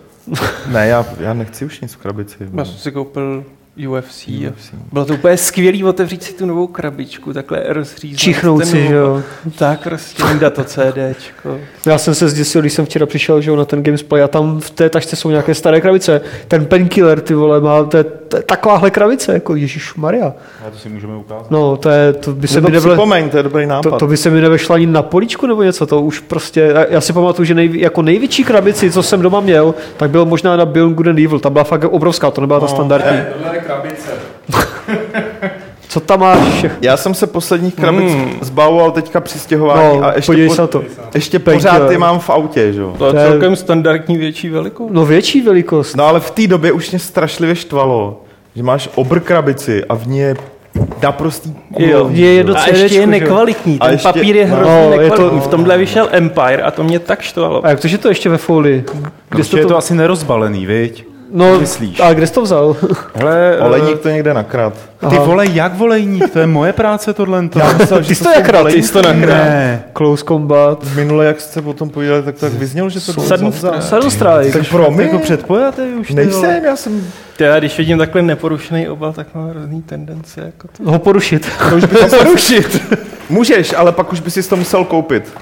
ne, já, já nechci už nic v krabici. já jsem si koupil UFC. UFC. bylo to úplně skvělý otevřít si tu novou krabičku, takhle rozříznout. Čichnout si, že jo. Tak prostě dát to CDčko. Já jsem se zděsil, když jsem včera přišel že jo, na ten Gamesplay a tam v té tašce jsou nějaké staré krabice. Ten Painkiller, ty vole, má to je, to je takováhle krabice, jako Ježíš Maria. A to si můžeme ukázat. No, to, je, to by se mi to nevle... to je dobrý nápad. To, to, by se mi nevešlo ani na poličku nebo něco, to už prostě, já- si pamatuju, že nej, jako největší krabici, co jsem doma měl, tak bylo možná na Beyond Good and Evil, ta byla fakt obrovská, to nebyla ta standardní. Je krabice. Co tam máš všechno? Já jsem se posledních krabic mm. zbavoval teďka při stěhování No, a ještě, na to. ještě pořád je mám v autě, že jo. To je To celkem standardní větší velikost. No větší velikost. No ale v té době už mě strašlivě štvalo, že máš obr krabici a v ní je naprostý Jo, je jedno jo. A ještě je nekvalitní, A ten ještě- papír je no, hrozně je to- nekvalitní. V tomhle vyšel Empire a to mě tak štvalo. A jak to, že to ještě ve folii? Kde jsi Ještě je to asi nerozbalený, viď? No, myslíš? a kde jsi to vzal? Hele, Olejník to někde nakrát. ty vole, jak volejník? To je moje práce tohle. Já myslel, Ty jsi to jak rád, ty jsi to Ne. Close Combat. Minule, jak jste o tom povídali, tak to tak vyznělo, že to Sudden vzal. Sudden Strike. Tak promiň, Jako předpojatý už. nejsem, já jsem... Já, když vidím takhle neporušený obal, tak mám hrozný tendence. Jako to. Ho porušit. To už bys to rušit. Můžeš, ale pak už bys si to musel koupit.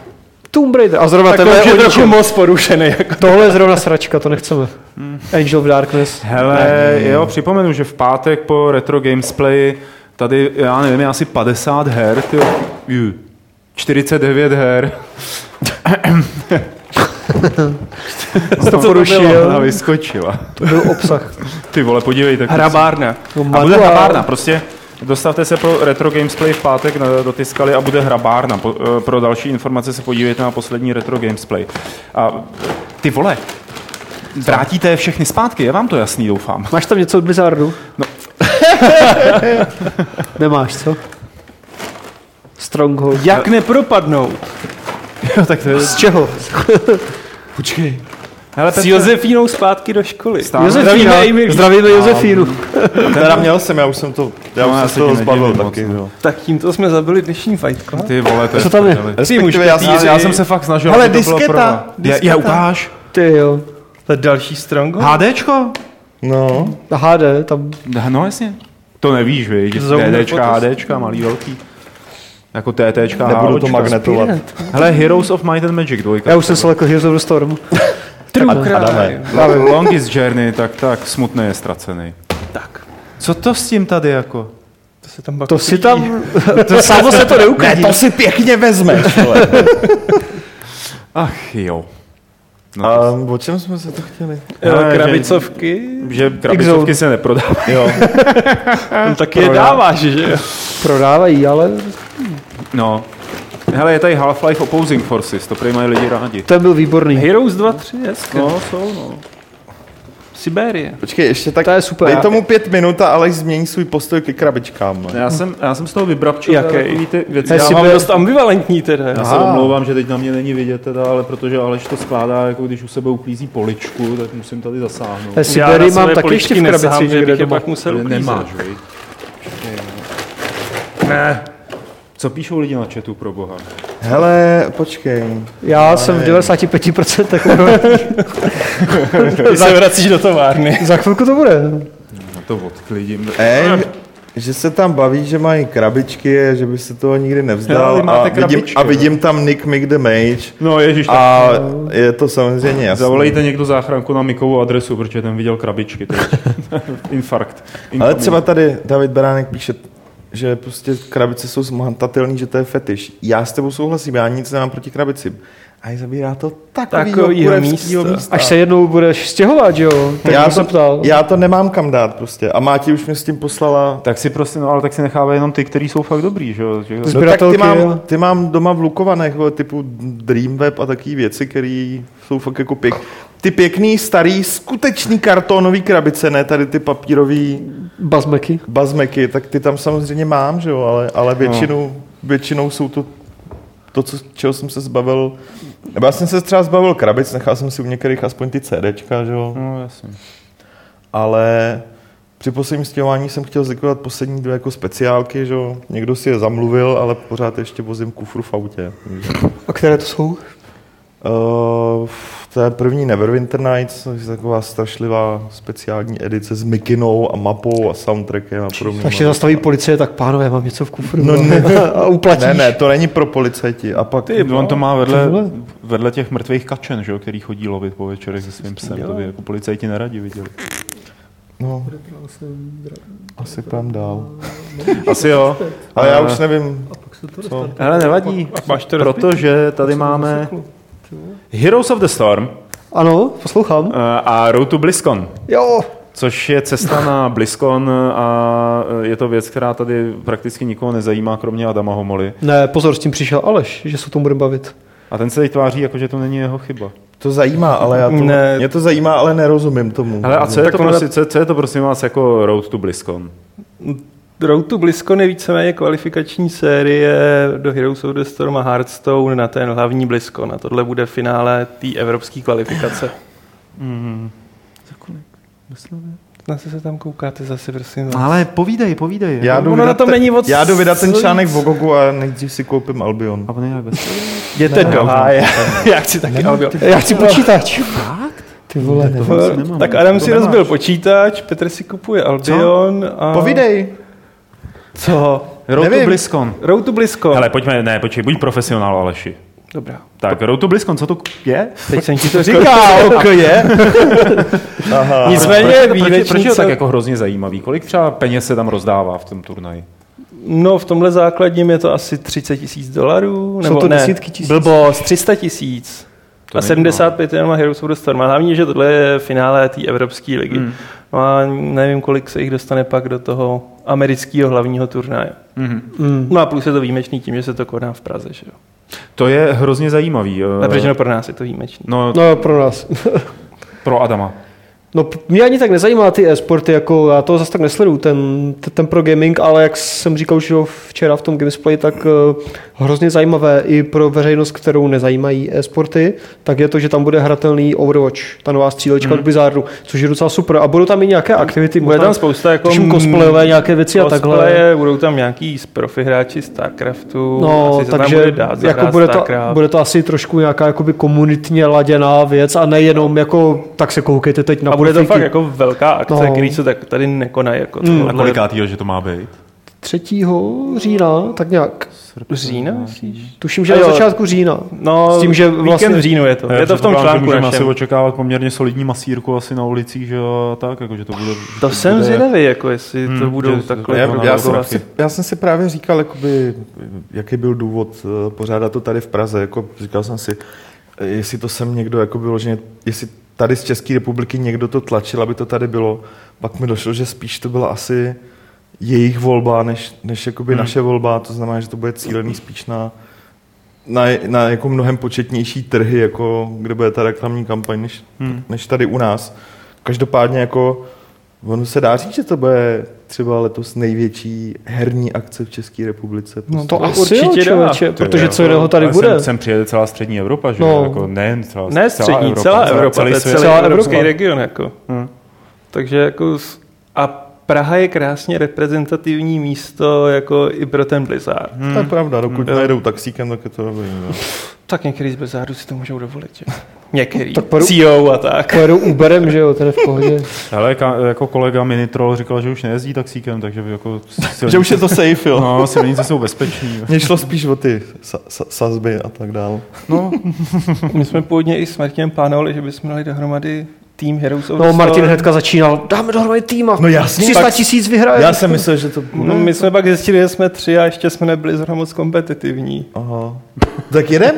Tomb Raider. A zrovna Tak to tenhle je trochu moc porušený. Jako. Tohle je zrovna sračka, to nechceme. Angel of Darkness. Hele, jo, připomenu, že v pátek po Retro Gamesplay tady, já nevím, je asi 50 her, ty, ju, 49 her. To porušil. Ona vyskočila. To byl obsah. Ty vole, podívejte. Hrabárna. A bude hrabárna, prostě dostavte se pro Retro Gamesplay v pátek na- do Tiskaly a bude hrabárna. Eh, pro další informace se podívejte na poslední Retro Gamesplay. A ty vole, Vrátíte je všechny zpátky, je vám to jasný, doufám. Máš tam něco od Blizzardu? No. Nemáš, co? Stronghold. Jak nepropadnout? Jo, tak to je... Z čeho? Počkej. Hele, S Josefínou zpátky do školy. Josefína. Zdravíme Josefínu. Teda měl jsem, já už jsem to, já No, už já jsem se toho zbavil taky. moc, no. Tak tímto jsme zabili dnešní Fight Club. Ty vole, to je Co tam je? Respektive já, Já, já jsem se fakt snažil, Hele, aby to bylo disketa, disketa. ukáž. Ty jo. To je další Stronghold? HDčko? No, HD, tam No jasně. To nevíš, DDčka, fotos. HDčka, malý, velký. Jako TTčka, nebudu to magnetovat. Hele, Heroes of Might and Magic dvojka. já už jsem se lekl Heroes of the Storm. True Adame. Longest Journey, tak tak, smutný je ztracený. Tak, Co to s tím tady jako? to se tam To si tam, to samo se to neukazí. Ne, to si pěkně vezmeš. Ach jo. No, A o čem jsme se to chtěli? Jo, Ale že- krabicovky, že krabicovky se neprodávají. Jo, no, tak je dáváš, že jo? Prodávají, ale No. Hele, je tady Half-Life Opposing Forces, to prý mají lidi rádi. ten byl výborný. Heroes 2, 3, hezké. No, jsou, no. Sibérie. počkej, ještě tak, To je super. dej tomu pět minut a Aleš změní svůj postoj ke krabičkám. no. Já jsem, já jsem z toho vybrapčil Jaký? takový ty věci. To Já, Já Sibiř- mám dost ambivalentní teda. já se omlouvám, že teď na mě není vidět teda, ale protože Aleš to skládá, jako když u sebe uklízí poličku, tak musím tady zasáhnout. Já na mám taky ještě v krabici, nesahám, že bych je pak musel uklízet. nemáš, vej. Ne. Co píšou lidi na chatu pro boha? Hele, počkej. Já jsem v 95% Ty se vracíš do továrny. Za chvilku to bude. Na to odklidím. Ej, že se tam baví, že mají krabičky, že by se toho nikdy Jo, nevzdal. máte a, vidím, krabičky, a jo. vidím tam Nick Mick the Mage. No ježiš, tak A je to samozřejmě jasné. zavolejte někdo záchranku na Mikovou adresu, protože ten viděl krabičky. Infarkt. Ale Incoming. třeba tady David Beránek píše, že prostě krabice jsou zmantatelný, že to je fetiš. Já s tebou souhlasím, já nic nemám proti krabici. A je zabírá to takovýho místa. místa. Až se jednou budeš stěhovat, že jo? Tak já, jsem se to, ptal. já to nemám kam dát prostě. A Máti už mě s tím poslala. Tak si prostě, no ale tak si nechávají jenom ty, který jsou fakt dobrý, že jo? No tak ty mám, ty mám doma v Lukovanech, typu Dreamweb a takové věci, které jsou fakt jako pěk. Ty pěkný, starý, skutečný kartonový krabice, ne tady ty papírový Bazmeky. bazmeky, tak ty tam samozřejmě mám, že jo, ale, ale většinou, většinou jsou to to, co, čeho jsem se zbavil, nebo já jsem se třeba zbavil krabic, nechal jsem si u některých aspoň ty CDčka, že jo, No jasně. ale při posledním stěhování jsem chtěl zlikvidovat poslední dvě jako speciálky, že jo, někdo si je zamluvil, ale pořád ještě vozím kufru v autě. A které to jsou? Uh, to je první Neverwinter Nights, což je taková strašlivá speciální edice s mikinou a mapou a soundtrackem a podobně. Až tě zastaví policie, tak pánové, mám něco v kufru. No ne. a uplatíš. Ne, ne, to není pro policajti. A pak Ty On to má vedle, vedle těch mrtvých kačen, že jo, který chodí lovit po večerech se svým psem. To by jako policajti neradi viděli. No, asi půjdem dál. Asi jo. Ale já už nevím, co. Hele, nevadí, máš to protože tady máme Heroes of the Storm Ano, poslouchám. eh, a Road to BlizzCon. Jo, Což je cesta na BlizzCon a eh, je to věc, která tady prakticky nikoho nezajímá, kromě Adama Homoly. ne, pozor, s tím přišel Aleš, že se o tom budeme bavit. A ten se teď tváří, jako že to není jeho chyba. To zajímá, ale já to, Ne. mě to zajímá, ale nerozumím tomu. Hele, a co je, Tak to prosím, co, co je to prosím vás jako Road to BlizzCon? Road to BlizzCon je víceméně kvalifikační série do Heroes of the Storm a Hearthstone na ten hlavní BlizzCon. A tohle bude finále té evropské kvalifikace. Na co se tam koukáte zase, prosím vás? Ale povídej, povídej. Já jdu, Ono na vydat, tom není moc já jdu vydat ten co článek v Ogogu a nejdřív si koupím Albion. A on je jak bez- Jděte do háje. Já chci taky Albion. Já chci počítač. Ty vole. to nemám. Tak Adam si rozbil počítač, Petr si kupuje Albion a... Povídej. Co? Road to Nevím. BlizzCon. Road to BlizzCon. Hele, pojďme, ne, počkej, buď profesionál, Aleši. Dobrá. Tak, Road to BlizzCon, co to je? Teď jsem ti to říkal, oko je. Aha. Nicméně proč, proč, proč je to tak jako hrozně zajímavý? Kolik třeba peněz se tam rozdává v tom turnaji? No v tomhle základním je to asi 30 tisíc dolarů. Jsou Nebo to ne, desítky tisíc. Blbost, 300 tisíc. To A není 75 jenom Heroes of the Storm. A hlavně, že tohle je finále té Evropské ligy. Hmm. No a nevím, kolik se jich dostane pak do toho amerického hlavního turnaje. Mhm. Mm. No a plus je to výjimečný tím, že se to koná v Praze. Že jo? To je hrozně zajímavý. eh, Ale protože no pro nás je to výjimečný. No, No, pro nás. Pro Adama. No, mě ani tak nezajímá ty e-sporty, jako já to zase tak nesleduju, ten, ten pro gaming, ale jak jsem říkal už jo, včera v tom Gamesplay, tak uh, hrozně zajímavé i pro veřejnost, kterou nezajímají e-sporty, tak je to, že tam bude hratelný Overwatch, ta nová střílečka Mhm. od Blizzardu, což je docela super. A budou tam i nějaké aktivity, Bude tam spousta jako tuším cosplayové nějaké věci a takhle. cosplaye, budou tam nějaký z profi hráči StarCraftu, No, asi se tam takže bude dát jako bude, to, bude to asi trošku nějaká jakoby komunitně laděná věc a nejenom jako tak se koukejte teď na a bude to profíky. fakt jako velká akce, no. který se tak tady nekonají. Jako Mm. A kolikátýho, že to má být? 3. října, tak nějak. Října, myslíš? Tuším, že na začátku října. No, S tím, že vlastně- v říjnu je to. Je to v tom článku že můžeme asi očekávat poměrně solidní masírku asi na ulicích, že tak, jako, že to bude... To že jsem bude- zvědavý, jako jestli Hmm, to budou že- takhle. Já, to já, jsem si, já jsem si právě říkal, jakoby, jaký byl důvod eh, pořádat to tady v Praze. Jako, říkal jsem si, eh, jestli to sem někdo jako vyloženě, jestli tady z České republiky někdo to tlačil, aby to tady bylo. Pak mi došlo, že spíš to byla asi jejich volba, než, než jakoby Hmm. naše volba. To znamená, že to bude cílený spíš na, na, na jako mnohem početnější trhy, jako kde bude ta reklamní kampaň, než, Hmm. než tady u nás. Každopádně jako ono se dá říct, že to bude třeba letos největší herní akce v České republice. No, To To asi určitě jo, dá. člověče, To je protože co jako- jiného tady bude. Sem, sem přijede celá střední Evropa, že No. jo? Jako nejen celá, Ne střední, celá Evropa, celý to je svět. celý Celá evropský Evropa. region. Jako. Hmm. Takže jako a Praha je krásně reprezentativní místo jako i pro ten Blizzard. Hmm. To je pravda, dokud Jo. nejedou taxíkem, tak je to dobrý. No. Tak některý z Blizzardu si to můžou dovolit. Že? Některý. Tak pojedu- CEO a tak. Pojedou Uberem, že jo, ten je v pohodě. Ale ka, jako kolega Minitrol říkal, že už nejezdí taxíkem, takže jako silnice, Že už je to safe, jo. No, silnice jsou bezpeční. Mně šlo spíš o ty sa, sa, sazby a tak dál. No, My jsme původně i s Martinem plánovali, že bychom dali dohromady tým Heroes of No, Martin hnedka začínal, dáme dohromady tým a No jasně, 300 pak- tisíc vyhraje. Já jsem myslel, že to No, bude. my jsme pak zjistili, že jsme tři a ještě jsme nebyli zrovna moc kompetitivní. Aha. Tak jedem?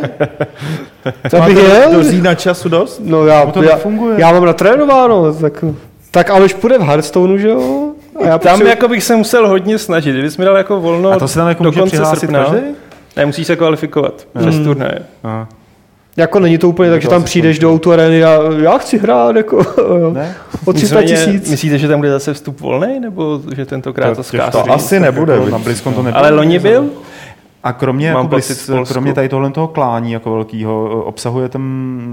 To bych jel? do října času dost? No já, No to já, nefunguje. já mám natrénováno, tak, tak Aleš půjde v Hearthstoneu, že jo? A já Tam potřebuji- jako bych se musel hodně snažit. Kdybys mi dal jako volno A to se tam jako do konce srpna. každý? Ne, musíš se kvalifikovat přes turnaje. Aha. Jako není to úplně tak, že tam přijdeš do auto areny a já chci hrát, jako. Ne? o 300 Nicméně, tisíc. Myslíte, že tam bude zase vstup volný, nebo že tentokrát to, To- zkásí? To asi nebude. Jako na to nebude. Ale loni byl? A kromě, Mám jako Polsku. kromě tady tohle toho klání jako velkýho, obsahuje ten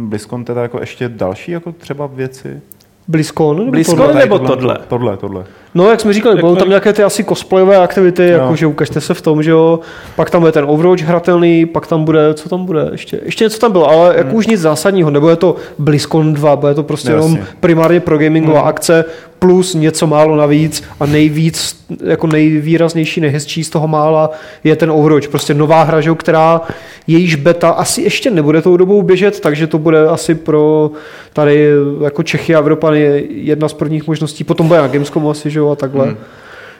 BlizzCon teda jako ještě další jako třeba věci? BlizzCon? Nebo BlizzCon tohle? ne- nebo Tady tohle? Tohle, tohle. No, jak jsme říkali, budou tam nějaké ty asi cosplayové aktivity, No. jako že ukažte se v tom, že jo. Pak tam bude ten Overwatch hratelný, pak tam bude, co tam bude, ještě, ještě něco tam bylo, ale jako už nic zásadního, nebude to BlizzCon 2, bude to prostě Jasně. jenom primárně pro gamingová akce, plus něco málo navíc a nejvíc, jako nejvýraznější, nejhezčí z toho mála je ten Overwatch, prostě nová hra, že jo, která jejíž beta asi ještě nebude tou dobou běžet, takže to bude asi pro tady jako Čechy a Evropany jedna z prvních možností, potom bude na Gamescomu asi, že jo, a takhle, hmm.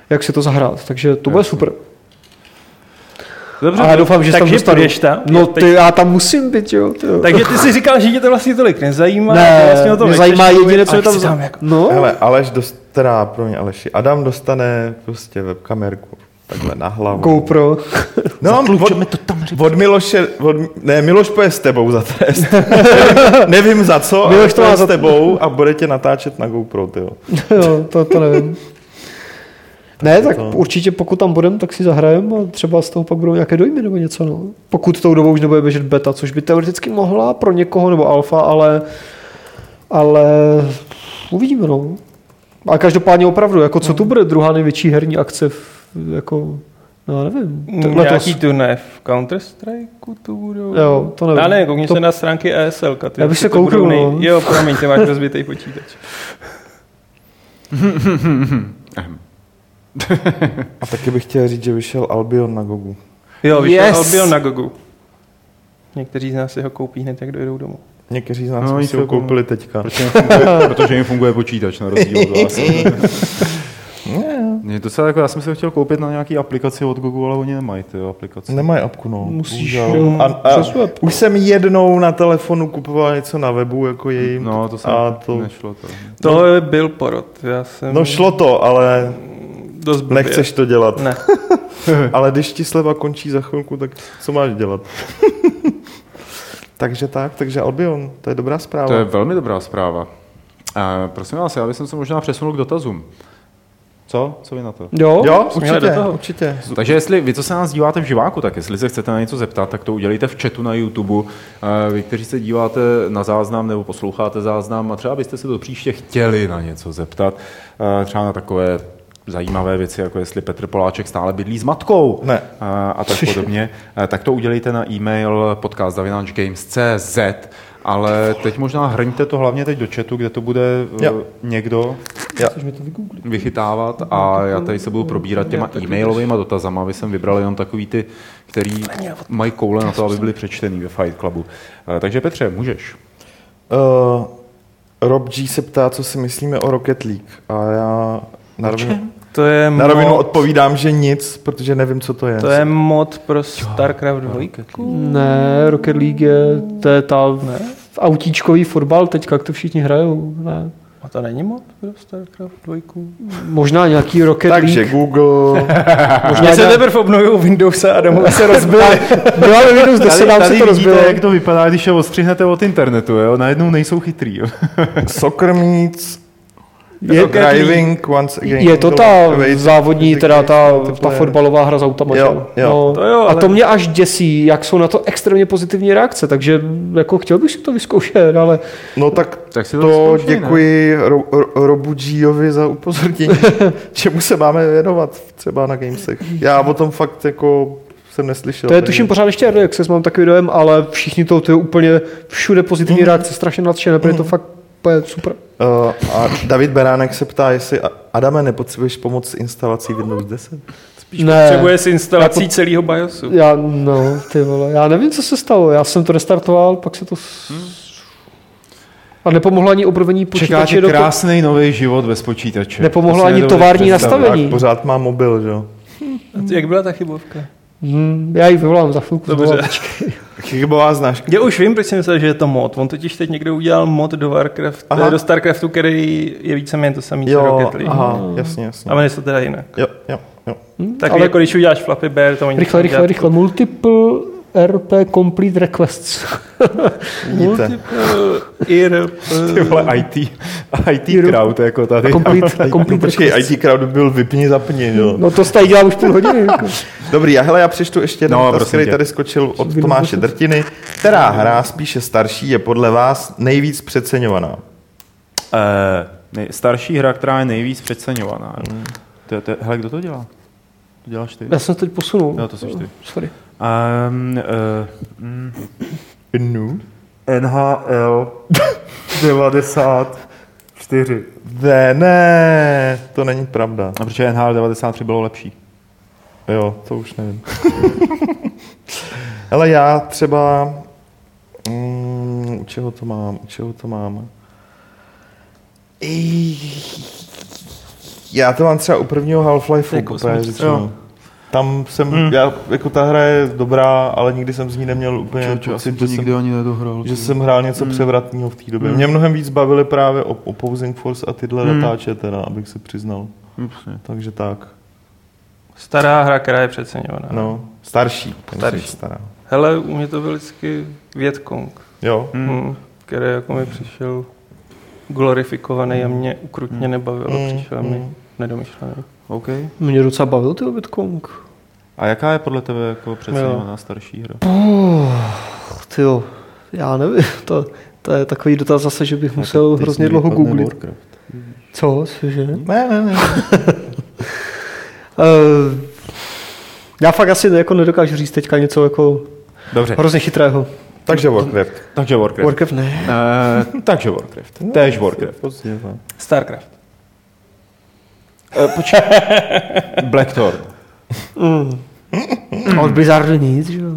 jak si to zahrát, takže to bude super. Dobře, A já doufám, že se tam takže dostanu. půjdeš tam? No Teď- ty, já tam musím být, jo. Ty, jo. Takže ty si říkal, že tě to vlastně tolik nezajímá. ne, to vlastně o tom mě zajímá jediné, co je tam, za... jako... No, Hele, Aleš dost, teda pro mě Aleši, Adam dostane prostě webkamerku takhle na hlavu. GoPro. No, od, to tam od Miloše, od, ne, Miloš poje s tebou za trest. Nevím za co, Miloš to má s tebou a bude tě natáčet na GoPro, tyjo. jo, to, to nevím. Ne, tak to- určitě pokud tam budem, tak si zahrajem a třeba z toho pak budou nějaké dojmy nebo něco. No. Pokud tou dobou už nebude běžet beta, což by teoreticky mohla pro někoho nebo alfa, ale, ale uvidíme. No. A každopádně opravdu, jako co tu bude druhá největší herní akce, v, jako, no nevím. Mm, Nějaký turnaj v Counter-Strike to budou? Jo, to nevím. Já ne, koukni To- se na stránky ESL. Ty, Já bych se to budou kouknul, no. Jo, promiň, ty máš rozbitý počítač. A taky bych chtěl říct, že vyšel Albion na Gogu. Jo, vyšel Yes! Albion na Gogu. Někteří z nás si ho koupí hned, jak dojdou domů. Někteří z nás No, si ho koupili teďka. Protože jim funguje, protože jim funguje počítač na rozdíl od vás. Je to celé jako, já jsem si ho chtěl koupit na nějaký aplikaci od Google, ale oni nemají ty aplikace. Nemají apku, no. Musíš, a, a web. už jsem jednou na telefonu kupoval něco na webu, jako jejím. No, to jsem a to, nešlo. To. To byl porod. Já jsem No šlo to, ale dost blbě. nechceš to dělat. Ne. Ale když ti sleva končí za chvilku, tak co máš dělat? takže tak, takže Albion, to je dobrá zpráva. to je velmi dobrá zpráva. Uh, prosím vás, já bych se možná přesunul k dotazům. Co? Co vy na to? Jo? Jo, jeli do určitě, toho. určitě. Takže jestli vy, co se nás díváte v živáku, tak jestli se chcete na něco zeptat, tak to udělejte v chatu na YouTube. Vy, kteří se díváte na záznam nebo posloucháte záznam a třeba byste se do příště chtěli na něco zeptat, třeba na takové zajímavé věci, jako jestli Petr Poláček stále bydlí s matkou Ne. a, a tak podobně, eh, tak to udělejte na e-mail podcast.games.cz ale teď možná hrňte to hlavně teď do chatu, kde to bude eh, Jo. někdo Jo. vychytávat a já tady se budu probírat těma e-mailovými dotazama, aby jsem vybral jenom takový ty, který mají koule na to, aby byly přečtený ve Fight Clubu. Eh, Takže Petře, můžeš. Uh, Rob G se ptá, co si myslíme o Rocket League. A já na rovinu, To je na rovinu mod, odpovídám, že nic, protože nevím, co to je. to je mod pro StarCraft 2. Ne, Rocket League je, to je ta ne? autíčkový fotbal teďka, jak to všichni hrajou. Ne. A to není mod pro StarCraft 2? Možná nějaký Rocket Takže League. Google, Možná se nějak- teprve obnovují Windows a domovy se rozbily. Byla ve Windows 10, nám se to rozbilo. jak to vypadá, když je odstřihnete od internetu, jo? najednou nejsou chytrý. Jo? Soccer meets Je, League. Driving once again. je to ta Wait, závodní, teda ta, ta fotbalová hra s autama. Jo, jo. No, To jo, A ale- to mě až děsí, jak jsou na to extrémně pozitivní reakce, takže jako chtěl bych si to vyzkoušet, ale No tak, Tak si to to, vyzkoušej, ne? děkuji Ro, Ro, Robu Giovi za upozornění, čemu se máme věnovat třeba na Gamesech. Já o tom fakt jako jsem neslyšel. to je tuším pořád ještě Early Access, mám takový dojem, ale všichni to, to je úplně všude pozitivní reakce, strašně nadšené, protože je to fakt úplně super. Uh, a David Beránek se ptá, jestli Adame, nepotřebuješ pomoc s instalací Windows 10? Spíš Ne. potřebuje s instalací celého BIOSu. Já, no, ty vole, já nevím, co se stalo, já jsem to restartoval, pak se to... s- A nepomohlo ani obrovení počítače do to... krásný nový život bez počítače. Nepomohlo To ani tovární nastavení. Tak pořád má mobil, že jo? A Jak byla ta chybovka? Hmm, já ji vyvolám za chvilku. Dobře. Chybová značka. Já už vím, proč jsem myslel, že je to mod. On totiž teď někdo udělal mod do, Warcraft, Aha. do StarCraftu, který je víceméně to samý, co Jo, Rocket League. aha, jasně, jasně. A jmenuje se to teda jinak. Jo, jo, jo. Tak Ale- jako když uděláš Flappy Bear, to oni Rychle, rychle, rychle. Multiple RP Complete Requests. Vidíte. Multiple IRP. Ty vole, IT, IT crowd jako tady. Complete, No, complete počkej, requests. IT crowd by byl vypni, zapni, jo. No to tady dělám už půl hodiny. Jako. Dobrý, já, hele, já přečtu ještě jeden No, no, prosím který tě. tady skočil od Tomáše Drtiny. Která hra spíše starší je podle vás nejvíc přeceňovaná? Eh, nej, starší hra, která je nejvíc přeceňovaná. To, je- to, je- hele, kdo to dělá? To děláš ty? Já jsem se teď posunul. Jo, to jsi ty. Sorry. Um, uh, mm. NHL 94. Ne, ne, to není pravda. A protože NHL 93 bylo lepší. Jo, to už nevím. Ale já třeba... Mm, u čeho to mám? U čeho to mám? Ej, Já to mám třeba u prvního Half-Life. Jako Tam jsem, hmm. já, jako ta hra je dobrá, ale nikdy jsem z ní neměl úplně pocit, že, jsem, ani nedohrál. že jsem hrál něco převratného v té době. Mě mnohem víc bavily právě op- Opposing Force a tyhle hmm. letáče teda, abych se přiznal. Jasně. Takže tak. Stará hra, která je přeceňovaná. No, starší. Starší. Stará. Hele, u mě to byl vždycky Vietkong, Jo. hmm. který jako mi přišel glorifikovaný a mě ukrutně nebavilo. Hmm, Přišel hmm. mi nedomyšlený. OK. Mě docela bavil ty Vitkong. A jaká je podle tebe jako přeceňovaná starší hra? Ty jo, já nevím, to, to je takový dotaz zase, že bych musel Teď hrozně dlouho googlit. Warcraft. Co, že? Ne, ne, ne. Uh, já fakt asi jako nedokážu říct teďka něco jako Dobře, hrozně chytrého. Takže Warcraft. takže Warcraft. Warcraft ne. Uh, takže Warcraft. Též Warcraft. Pozdě, no. Starcraft. Uh, počkej. Blackthorn. Mm. Od Blizzardu nic, že jo.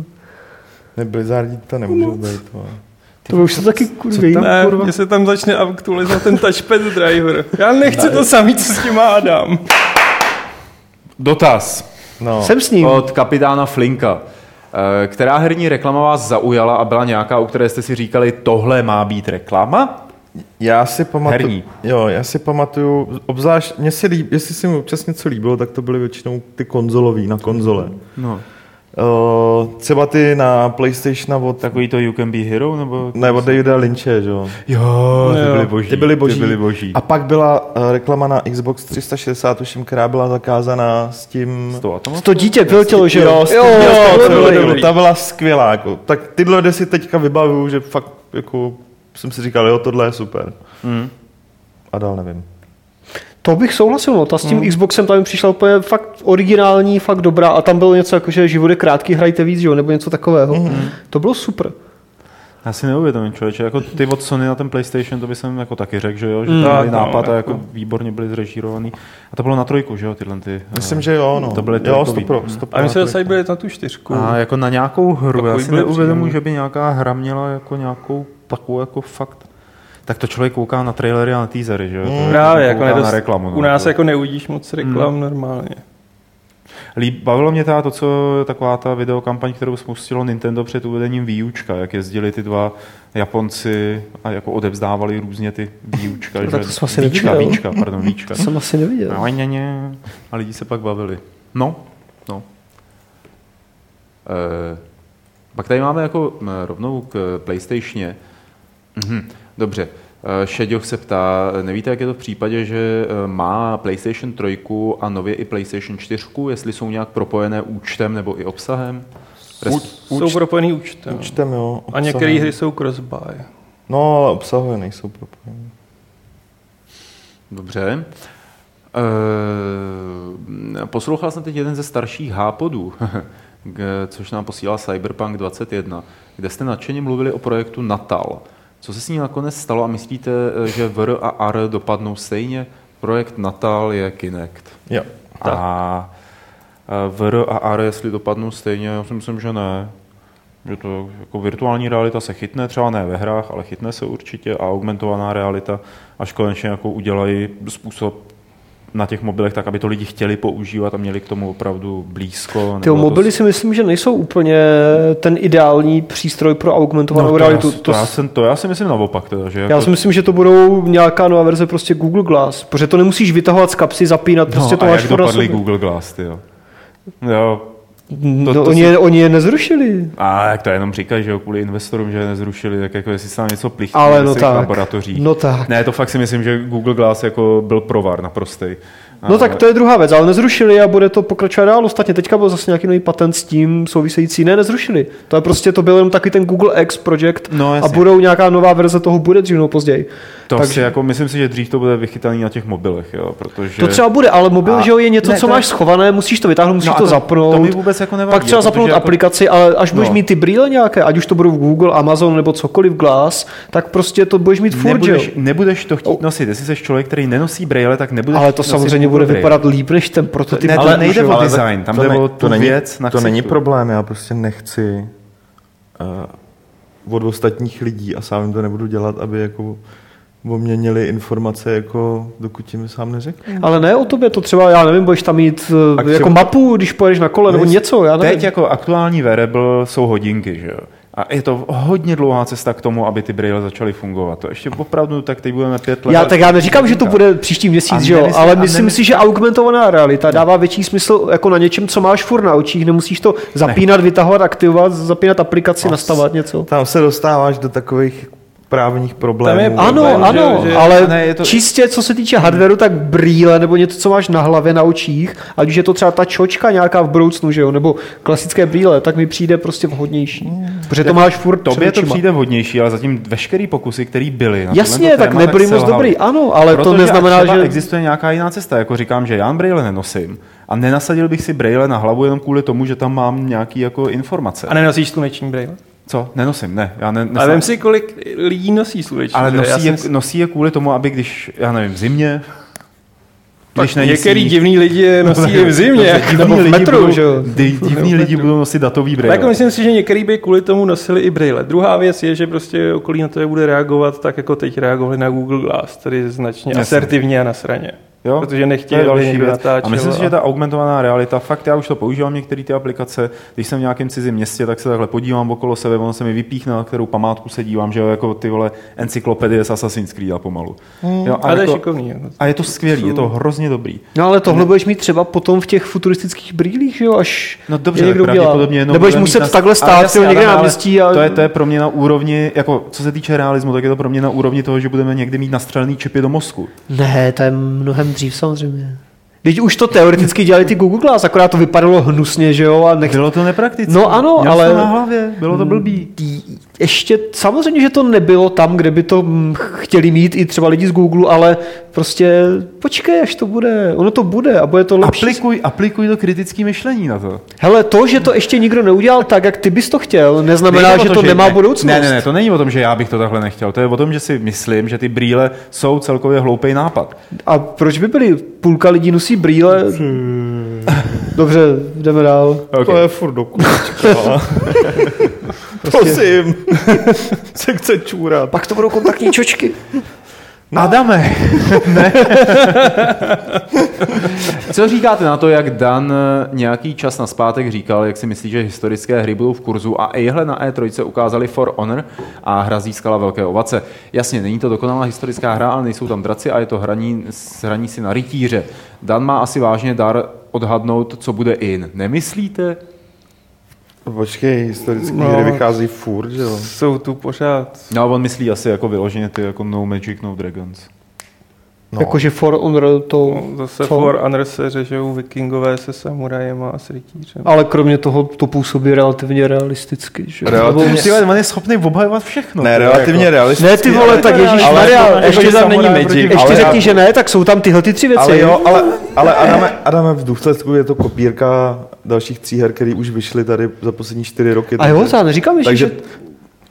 Ne, Blizzardi to nemůžou být. vole. To už se taky kurví. Ne, mně se tam začne aktualizovat ten touchpad driver. Já nechci to samý, co s tím má Adam. Dotaz No. Jsem s ním. od kapitána Flinka. Eh, Která herní reklama vás zaujala a byla nějaká, u které jste si říkali, tohle má být reklama? Já si pamatuju, Herní. jo, já si pamatuju, obzvlášť, mně se líb, jestli se mi občas něco líbilo, tak to byly většinou ty konzolový na konzole. No. Uh, třeba ty na PlayStation od, Takový to You Can Be Hero, nebo... ne, od Davida Lynche, že jo? Jo, ty byly boží. Ty byly boží. Ty byly boží. A pak byla uh, reklama na Xbox 360, tuším, která byla zakázaná s tím... S tou? To dítě vyletělo, že Jo, jo, jo, to bylo dobrý. ta byla skvělá. Jako. Tak tyhle si teďka vybavuju, že fakt jako, jsem si říkal, jo, tohle je super. Mm. A dál nevím. To bych souhlasil, no. Ta s tím Xboxem tam mi přišla úplně fakt originální, fakt dobrá a tam bylo něco jako, že život je krátký, hrajte víc, že jo, nebo něco takového. To bylo super. Já si neuvědomím, člověče, jako ty od Sony na ten PlayStation, to by jsem jako taky řekl, že jo, že Mm. to Tak, byly no, nápad a jako- jako výborně byli zrežírovaný. A to bylo na trojku, že jo, tyhle ty. Myslím, že jo, no. To byly jo, stopro, stopro. A my se zase byli na tu čtyřku. A jako na nějakou hru, já Takový si byly neuvědomuji, příjemný. že by nějaká hra měla jako nějakou takovou jako fakt tak to člověk kouká na trailery a na teasery, že jo? To Právě, jako nedost, na reklamu. no. u nás To- jako neuvidíš moc reklam normálně. Líb, bavilo mě teda to, co taková ta videokampaň, kterou spustilo Nintendo před uvedením výučka, jak jezdili ty dva Japonci a jako odevzdávali různě ty výučka. No, tak to jsem asi víčka, neviděl. víčka, pardon, víčka. To jsem asi neviděl. No, ně, ně. A lidi se pak bavili. No, no. E, pak tady máme jako m, rovnou k PlayStationě. Mhm, dobře. E, Šeďoch se ptá, nevíte, jak je to v případě, že e, má PlayStation 3 a nově i PlayStation 4, jestli jsou nějak propojené účtem nebo i obsahem? Res- Jsou propojený účtem. Účtem, jo. A některé hry jsou cross-buy. No, ale obsahuje, nejsou propojené. Dobře. E, poslouchal jsem teď jeden ze starších hápodů, k- což nám posílá Cyberpunk 21, kde jste nadšeně mluvili o projektu Natal. Co se s ní nakonec stalo a myslíte, že VR a R dopadnou stejně? Projekt Natal je Kinect. Jo. A e, VR a R, jestli dopadnou stejně, já si myslím, že ne. Že to jako virtuální realita se chytne, třeba ne ve hrách, ale chytne se určitě a augmentovaná realita, až konečně jako udělají způsob na těch mobilech tak, aby to lidi chtěli používat a měli k tomu opravdu blízko. Ty Nebylo to mobily si myslím, že nejsou úplně ten ideální přístroj pro augmentovanou No, to, realitu. já, to, já jsem, to já si myslím naopak. Teda, že jako, Já si myslím, že to budou nějaká nová verze prostě Google Glass, protože to nemusíš vytahovat z kapsy, zapínat, prostě no, to a máš jak dopadly. Google Glass, ty jo. Jo, No, to oni, si- je, oni je nezrušili. a jak to jenom říkají, že jo, kvůli investorům, že je nezrušili, tak jako jestli se tam něco plichtí Ale no tak. laboratořích. No tak. Ne, to fakt si myslím, že Google Glass jako byl provar naprostej. No tak to je druhá věc, ale nezrušili a bude to pokračovat dál. Ostatně teďka byl zase nějaký nový patent s tím související. Ne, nezrušili. To je prostě, to byl jenom taky ten Google X projekt No, a budou nějaká nová verze toho bude dřív nebo později. To Takže- si jako, myslím si, že dřív to bude vychytaný na těch mobilech, jo, protože... To třeba bude, ale mobil, A- že jo, je něco, ne, co to- máš schované, musíš to vytáhnout, musíš No to, to- zapnout. to mi vůbec jako nevadí, Pak třeba jako, zapnout jako- aplikaci, ale až budeš No. mít ty brýle nějaké, ať už to budou v Google, Amazon nebo cokoliv Glass, tak prostě to budeš mít furt, nebudeš, nebudeš to chtít nosit. Jestli jsi člověk, který nenosí brejle, tak nebudeš Ale to samozřejmě Bude brejle. vypadat líp než ten prototyp. Ne, to Ale- nejde o design, tam to jde ne- o to tu není, věc na To není problém, já prostě nechci uh, od ostatních lidí a sám jim to nebudu dělat, aby jako o mě měli informace, jako dokud jim sám neřeknu. Ale ne o tobě, to třeba, já nevím, budeš tam mít A uh, k jako mapu, když pojedeš na kole, nebo něco, já nevím. Teď jako aktuální wearable jsou hodinky, že jo. A je to hodně dlouhá cesta k tomu, aby ty brýle začaly fungovat. To ještě opravdu, tak teď budeme pět let. Já, tak já neříkám, že to bude příští měsíc, A že jo, ale a myslím nemyslím- si, že augmentovaná realita dává větší smysl jako na něčem, co máš furt na očích, nemusíš to zapínat, vytahovat, aktivovat, zapínat aplikaci, nastavovat něco. Tam se dostáváš do takových právních problémů. Tam je Ano, problém, ano, že- že- ale ne, je to- čistě co se týče hardwareu, tak brýle nebo něco, co máš na hlavě, na očích, ať už je to třeba ta čočka nějaká v budoucnu, že jo, nebo klasické brýle, tak mi přijde prostě vhodnější. Protože to máš furt Tobě to přijde vhodnější, ale zatím veškerý pokusy, které byly. Na Jasně, tak téma, nebyly moc selhaly. dobrý, ano, ale to Protože neznamená, třeba že- existuje nějaká jiná cesta. Jako říkám, že já brýle nenosím a nenasadil bych si brýle na hlavu jenom kvůli tomu, že tam mám nějaký jako informace. A nenosíš sluneční brýle? Co? Nenosím, ne. Já ne, Ale nesám- vem si, kolik lidí nosí sluneční ale nosí je, jsem- nosí je kvůli tomu, aby když, já nevím, v zimě, když Tak není některý sníh, divný lidi je nosí i v zimě, divní nebo v metru, budou, že jo? di- divní lidi budou nosit datový Ale brýle. jako myslím si, že některý by kvůli tomu nosili i brýle. Druhá věc je, že prostě okolí na to je bude reagovat tak, jako teď reagovali na Google Glass, tedy značně Jasně. asertivně a na sraně. Jo? Protože nechtějí, To další věc. A myslím si, a- že ta augmentovaná realita, fakt já už to používám některé ty aplikace, když jsem v nějakém cizím městě, tak se takhle podívám okolo sebe, ono se mi vypíchne, na kterou památku se dívám, že jo, jako ty vole encyklopedie z Assassin's Creed a pomalu. Jo, Ale to je jako- šikovný. a je to skvělý, je to hrozně dobrý. No ale tohle budeš mít třeba potom v těch futuristických brýlích, že jo, až No dobře, někdo udělá. pravděpodobně jednou Nebudeš bude mít muset na- takhle stát jasně, někde na městí a... To je, to je pro mě na úrovni, jako co se týče realismu, tak je to pro mě na úrovni toho, že budeme někdy mít nastřelený čipy do mozku. Ne, to je mnohem dřív samozřejmě. Když už to teoreticky dělali ty Google Glass, akorát to vypadalo hnusně, že jo, a nech... Bylo to nepraktické. No ano, Měl ale- to na hlavě, bylo to blbý. Ještě samozřejmě, že to nebylo tam, kde by to mm, chtěli mít i třeba lidi z Google, ale prostě počkej, až to bude. Ono to bude a bude to lepší. Aplikuj, aplikuj to kritické myšlení na to. Hele, to, že to ještě nikdo neudělal tak, jak ty bys to chtěl, neznamená, Nejde o že to nemá ne, budoucnost. Ne, ne, ne, to není o tom, že já bych to takhle nechtěl. To je o tom, že si myslím, že ty brýle jsou celkově hloupý nápad. A proč by byli? Půlka lidí nosí brýle. Dobře, jdeme dál. Okay. To je furt do kulička. Prosím. se chce čůrat. Pak to budou kontaktní čočky. Adame, ne. Co říkáte na to, jak Dan eh, nějaký čas na zpátek říkal, jak si myslí, že historické hry budou v kurzu a ihle na E3 ukázali For Honor a hra získala velké ovace. Jasně, není to dokonalá historická hra, ale nejsou tam draci a je to hraní, hraní si na rytíře. Dan má asi vážně dar odhadnout, co bude in. Nemyslíte? Počkej, historické No. hry vychází furt, že jo? Jsou tu pořád. No on myslí asi jako vyloženě ty jako No Magic, No Dragons. No. Jakože For Honor to... No, zase co? For Honor se řežou vikingové se samurajema a s rytířem. Ale kromě toho to působí relativně realisticky. Že? Relativně- Nebo- on je schopný obhajovat všechno. Ne, je relativně jako... realisticky. Ne, ty vole, tak Ježíš ale- Maria, jako- ještě jako, že tam není samuraj Magic. proti- Ještě ale řekni, já- že ne, tak jsou tam tyhle ty tři věci. Ale jo, ale, ale Adame, Adame, v důsledku je to kopírka dalších tří her, které už vyšly tady za poslední čtyři roky. A jo, takže- já neříkám ještě, Takže že...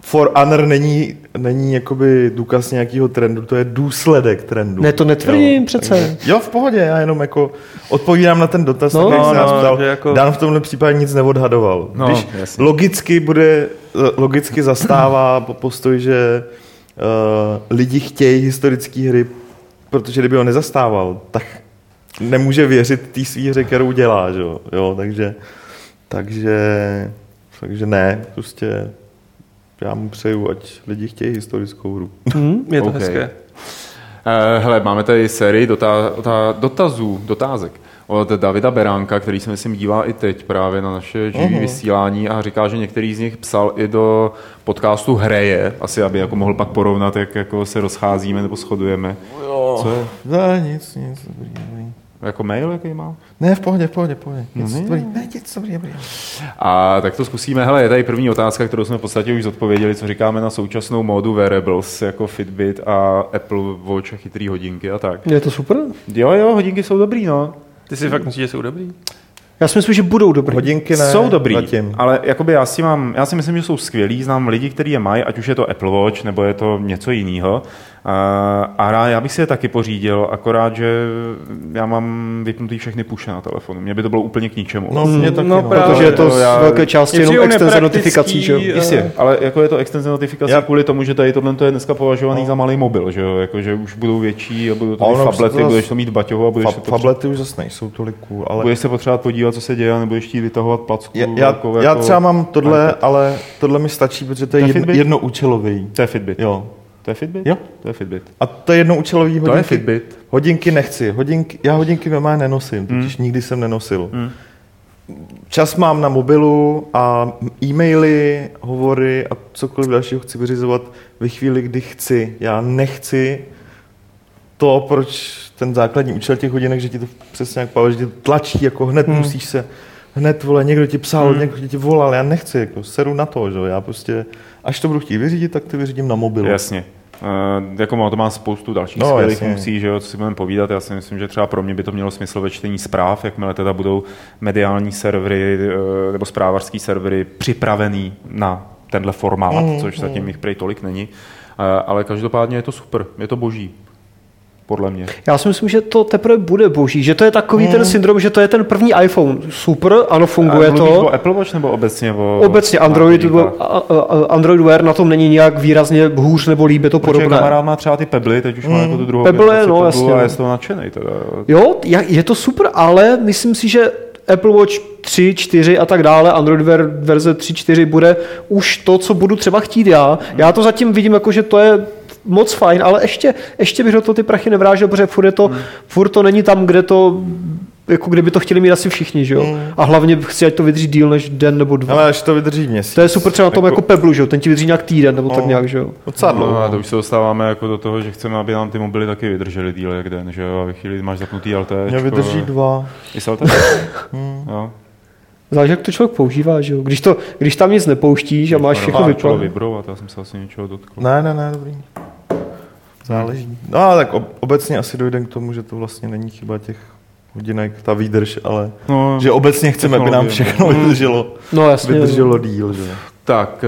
For Honor není, není jakoby důkaz nějakého trendu, to je důsledek trendu. Ne, to netvrdím přece. Takže, jo, v pohodě, já jenom jako odpovídám na ten dotaz, No, tak, jak no, se nás no, ptal. že jako- Dan v tomhle případě nic neodhadoval. No, Když jasně. logicky bude, logicky zastává po postoj, že uh, lidi chtějí historické hry, protože kdyby ho nezastával, tak nemůže věřit té svý hře, kterou dělá, že jo? jo takže, takže, takže ne, prostě já mu přeju, ať lidi chtějí historickou hru. Hm? Je to OK. hezké. Uh, hele, máme tady sérii dotá, dotá, dotazů, dotázek od Davida Beránka, který se myslím dívá i teď právě na naše živé Mhm. vysílání a říká, že některý z nich psal i do podcastu Hreje, asi aby jako mohl pak porovnat, jak jako se rozcházíme nebo shodujeme. Jo. Co je? Ne, nic, nic, dobrý, dobrý. Jako mail, jaký má? Ne, v pohodě, v pohodě, v pohodě. Nic, ne. dobrý, ne, nic, dobrý, dobrý. A tak to zkusíme. Hele, je tady první otázka, kterou jsme v podstatě už zodpověděli, co říkáme na současnou módu wearables, jako Fitbit a Apple Watch a chytrý hodinky a tak. Je to super? Jo, jo, hodinky jsou dobrý, no. Ty si fakt myslíš, že jsou dobrý? Já si myslím, že budou dobrý. Hodinky ne, jsou dobrý, zatím. ale jakoby já si, mám, já si myslím, že jsou skvělí, znám lidi, kteří je mají, ať už je to Apple Watch, nebo je to něco jiného. A rá- já bych si je taky pořídil, akorát, že já mám vypnutý všechny puše na telefonu. Mně by to bylo úplně k ničemu. No, mě taky, no no. právě. Protože je to z Já- velké části Je jenom extenze notifikací, že jo? eh, Jistě, ale jako je to extenze notifikace Já- kvůli tomu, že tady tohle to je dneska považovaný za malý mobil, že jo? Jako, že už budou větší a budou to mít fablety, to budeš to mít baťovo a budeš, Fa- se potřeba, fablety už zase nejsou tolik cool, ale budeš se potřebovat podívat, co se děje, a nebudeš chtít vytahovat placku. já, já, jako, já jako- třeba mám tohle, ale tohle mi stačí, protože to je To je jedno, jednoúčelový. To je Fitbit. Jo. To je Fitbit? Jo. To je Fitbit. A to je jednoúčelový hodinky. To je Fitbit. Hodinky nechci. Hodinky, já hodinky normálně nenosím, totiž nikdy jsem nenosil. Hmm. Čas mám na mobilu a e-maily, hovory a cokoliv dalšího chci vyřizovat ve chvíli, kdy chci. Já nechci to, proč ten základní účel těch hodinek, že ti to přesně jak Pavel, že ti to tlačí, jako hned hmm. musíš se, hned vole, někdo ti psal, hmm. někdo ti volal, já nechci, jako seru na to, že jo, já prostě, až to budu chtít vyřídit, tak to vyřídím na mobilu. Jasně. Uh, jako má, to má spoustu dalších No, skvělých funkcí, že jo, co si budeme povídat. Já si myslím, že třeba pro mě by to mělo smysl ve čtení zpráv, jakmile teda budou mediální servery uh, nebo zprávařský servery připravený na tenhle formát, Mm, což zatím jich prej tolik není. Uh, ale každopádně je to super, je to boží. Podle mě. Já si myslím, že to teprve bude boží, že to je takový Hmm. ten syndrom, že to je ten první iPhone. Super, ano, funguje A to. o Apple Watch nebo obecně o... Obecně Android, Android Wear na tom není nějak výrazně hůř nebo líp, je to Protože podobné. kamarád má třeba ty Pebly, teď už má jako tu druhou Pebble, generaci no, jasně, a je z toho nadšenej teda. Jo, je to super, ale myslím si, že Apple Watch 3, 4 a tak dále, Android Wear verze 3, 4 bude už to, co budu třeba chtít já. Já to zatím vidím jako, že to je moc fajn, ale ještě, ještě bych do toho ty prachy nevrážel, protože furt, je to, furt to není tam, kde to jako kdyby to chtěli mít asi všichni, že jo? A hlavně chci, ať to vydrží díl než den nebo dva. Ale až to vydrží měsíc. to je super třeba na tom jako, Peblu, že jo? Ten ti vydrží nějak týden nebo tak No. nějak, že jo? Docela dlouho. No, a to už se dostáváme jako do toho, že chceme, aby nám ty mobily taky vydržely díl jak den, že jo? A ve chvíli, máš zapnutý LTE. Mě vydrží dva. I s LTE? jo. Záleží, jak to člověk používá, že jo? Když, to, když tam nic nepouštíš a máš všechno vibrovat, já jsem se asi něčeho dotkl. Ne, ne, ne, dobrý. Záleží. No ale tak ob- obecně asi dojde k tomu, že to vlastně není chyba těch hodinek, ta výdrž, ale No, že obecně chceme, aby nám všechno vydrželo, No jasně. vydrželo díl. Že? Tak,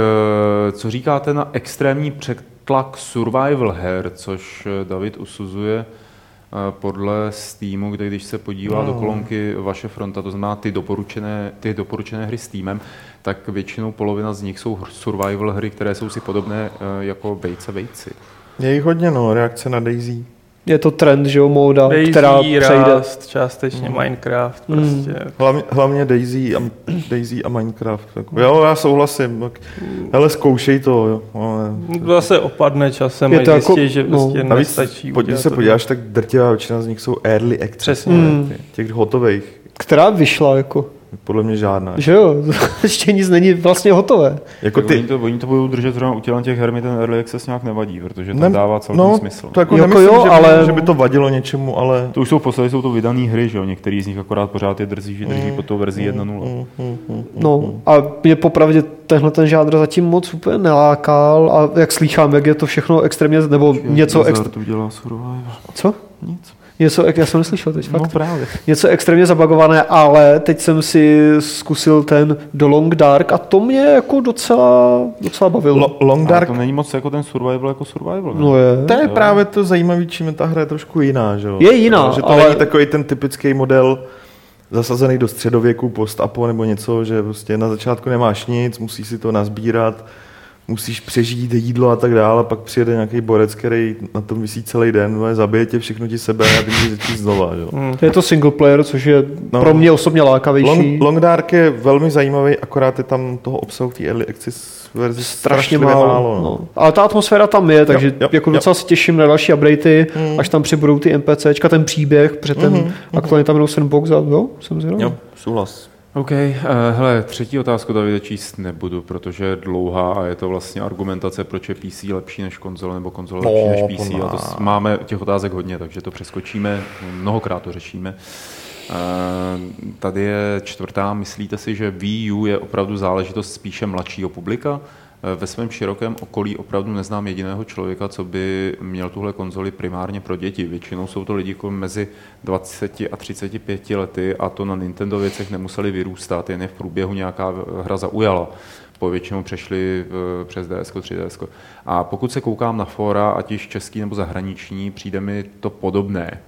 eh, co říkáte na extrémní přetlak survival her, což eh, David usuzuje eh, podle Steamu, kde když se podívá do kolonky vaše fronta, to znamená ty doporučené, ty doporučené hry Steamem, tak většinou polovina z nich jsou survival hry, které jsou si podobné jako vejce vejci. Je jich hodně, no, reakce na Daisy. Je to trend, že jo, móda, Daisy, která přejde. Rust, částečně Minecraft, prostě. Hlavně, hlavně Daisy a, Daisy a Minecraft. Jako. Jo, já souhlasím. Tak, hele, zkoušej to, jo. Ale, To zase opadne časem Je to jako- zjistí, že no. prostě navíc, nestačí. pod, když udělat se to. podíváš, tak drtivá většina z nich jsou early access. Přesně. Mm. Těch hotových. Která vyšla, jako, Podle mě žádná. že jo, ještě nic není vlastně hotové. Jako Tak oni, ty, to, oni to budou držet zrovna u těla těch her, mi ten early access nějak nevadí, protože to Ne- dává celkem no, smysl. To jako, Jako nemyslím, jo, že, by, ale- že by to vadilo něčemu, ale... To už jsou v podstatě jsou to vydané hry, že jo? Některý z nich akorát pořád je drží, že drží pod tou verzí 1.0. No a mě popravdě tenhle ten žánr zatím moc úplně nelákal a jak slýchám, jak je to všechno extrémně, nebo něco, ex, Hazard udělá survival. co? Nic. Něco, já jsem neslyšel teď, fakt. No právě. Něco extrémně zabagované, ale teď jsem si zkusil ten The Long Dark a to mě jako docela, docela bavilo. Lo, Long Dark. Dark, to není moc jako ten survival jako survival. ne? no je. to je právě to zajímavé, čím je ta hra je trošku jiná, že jo? Je jiná, Že to ale- není takový ten typický model zasazený do středověku, post-apo nebo něco, že prostě na začátku nemáš nic, musíš si to nazbírat, musíš přežít jídlo a tak dále, pak přijede nějaký borec, který na tom vysí celý den, no, zabije tě, všechno ti sebe a ty můžeš začít znova, jo? Je to single player, což je No. pro mě osobně lákavější. Long, Long Dark je velmi zajímavý, akorát je tam toho obsahu v té early access verzi strašně strašlivě málo. no. Ale ta atmosféra tam je, takže Jo, jo, jako jo. docela se těším na další updatey, až tam přibudou ty NPCčka, ten příběh, protože ten aktuálně tam jdou sandbox a jo, jsem zvědavý. Jo, souhlas. OK, uh, hele, třetí otázku Davide číst nebudu, protože je dlouhá a je to vlastně argumentace, proč je PC lepší než konzole nebo konzole No, lepší než PC. A to s- máme těch otázek hodně, takže to přeskočíme, mnohokrát to řešíme. Uh, tady je čtvrtá, myslíte si, že Wii U je opravdu záležitost spíše mladšího publika? Eh, Ve svém širokém okolí opravdu neznám jediného člověka, co by měl tuhle konzoli primárně pro děti. Většinou jsou to lidi kolem mezi 20 a 35 lety a to na Nintendo věcech nemuseli vyrůstat, jen je v průběhu nějaká hra zaujala. Po většinou přešli eh, přes DS, 3DS. A pokud se koukám na fora, ať již český nebo zahraniční, přijde mi to podobné.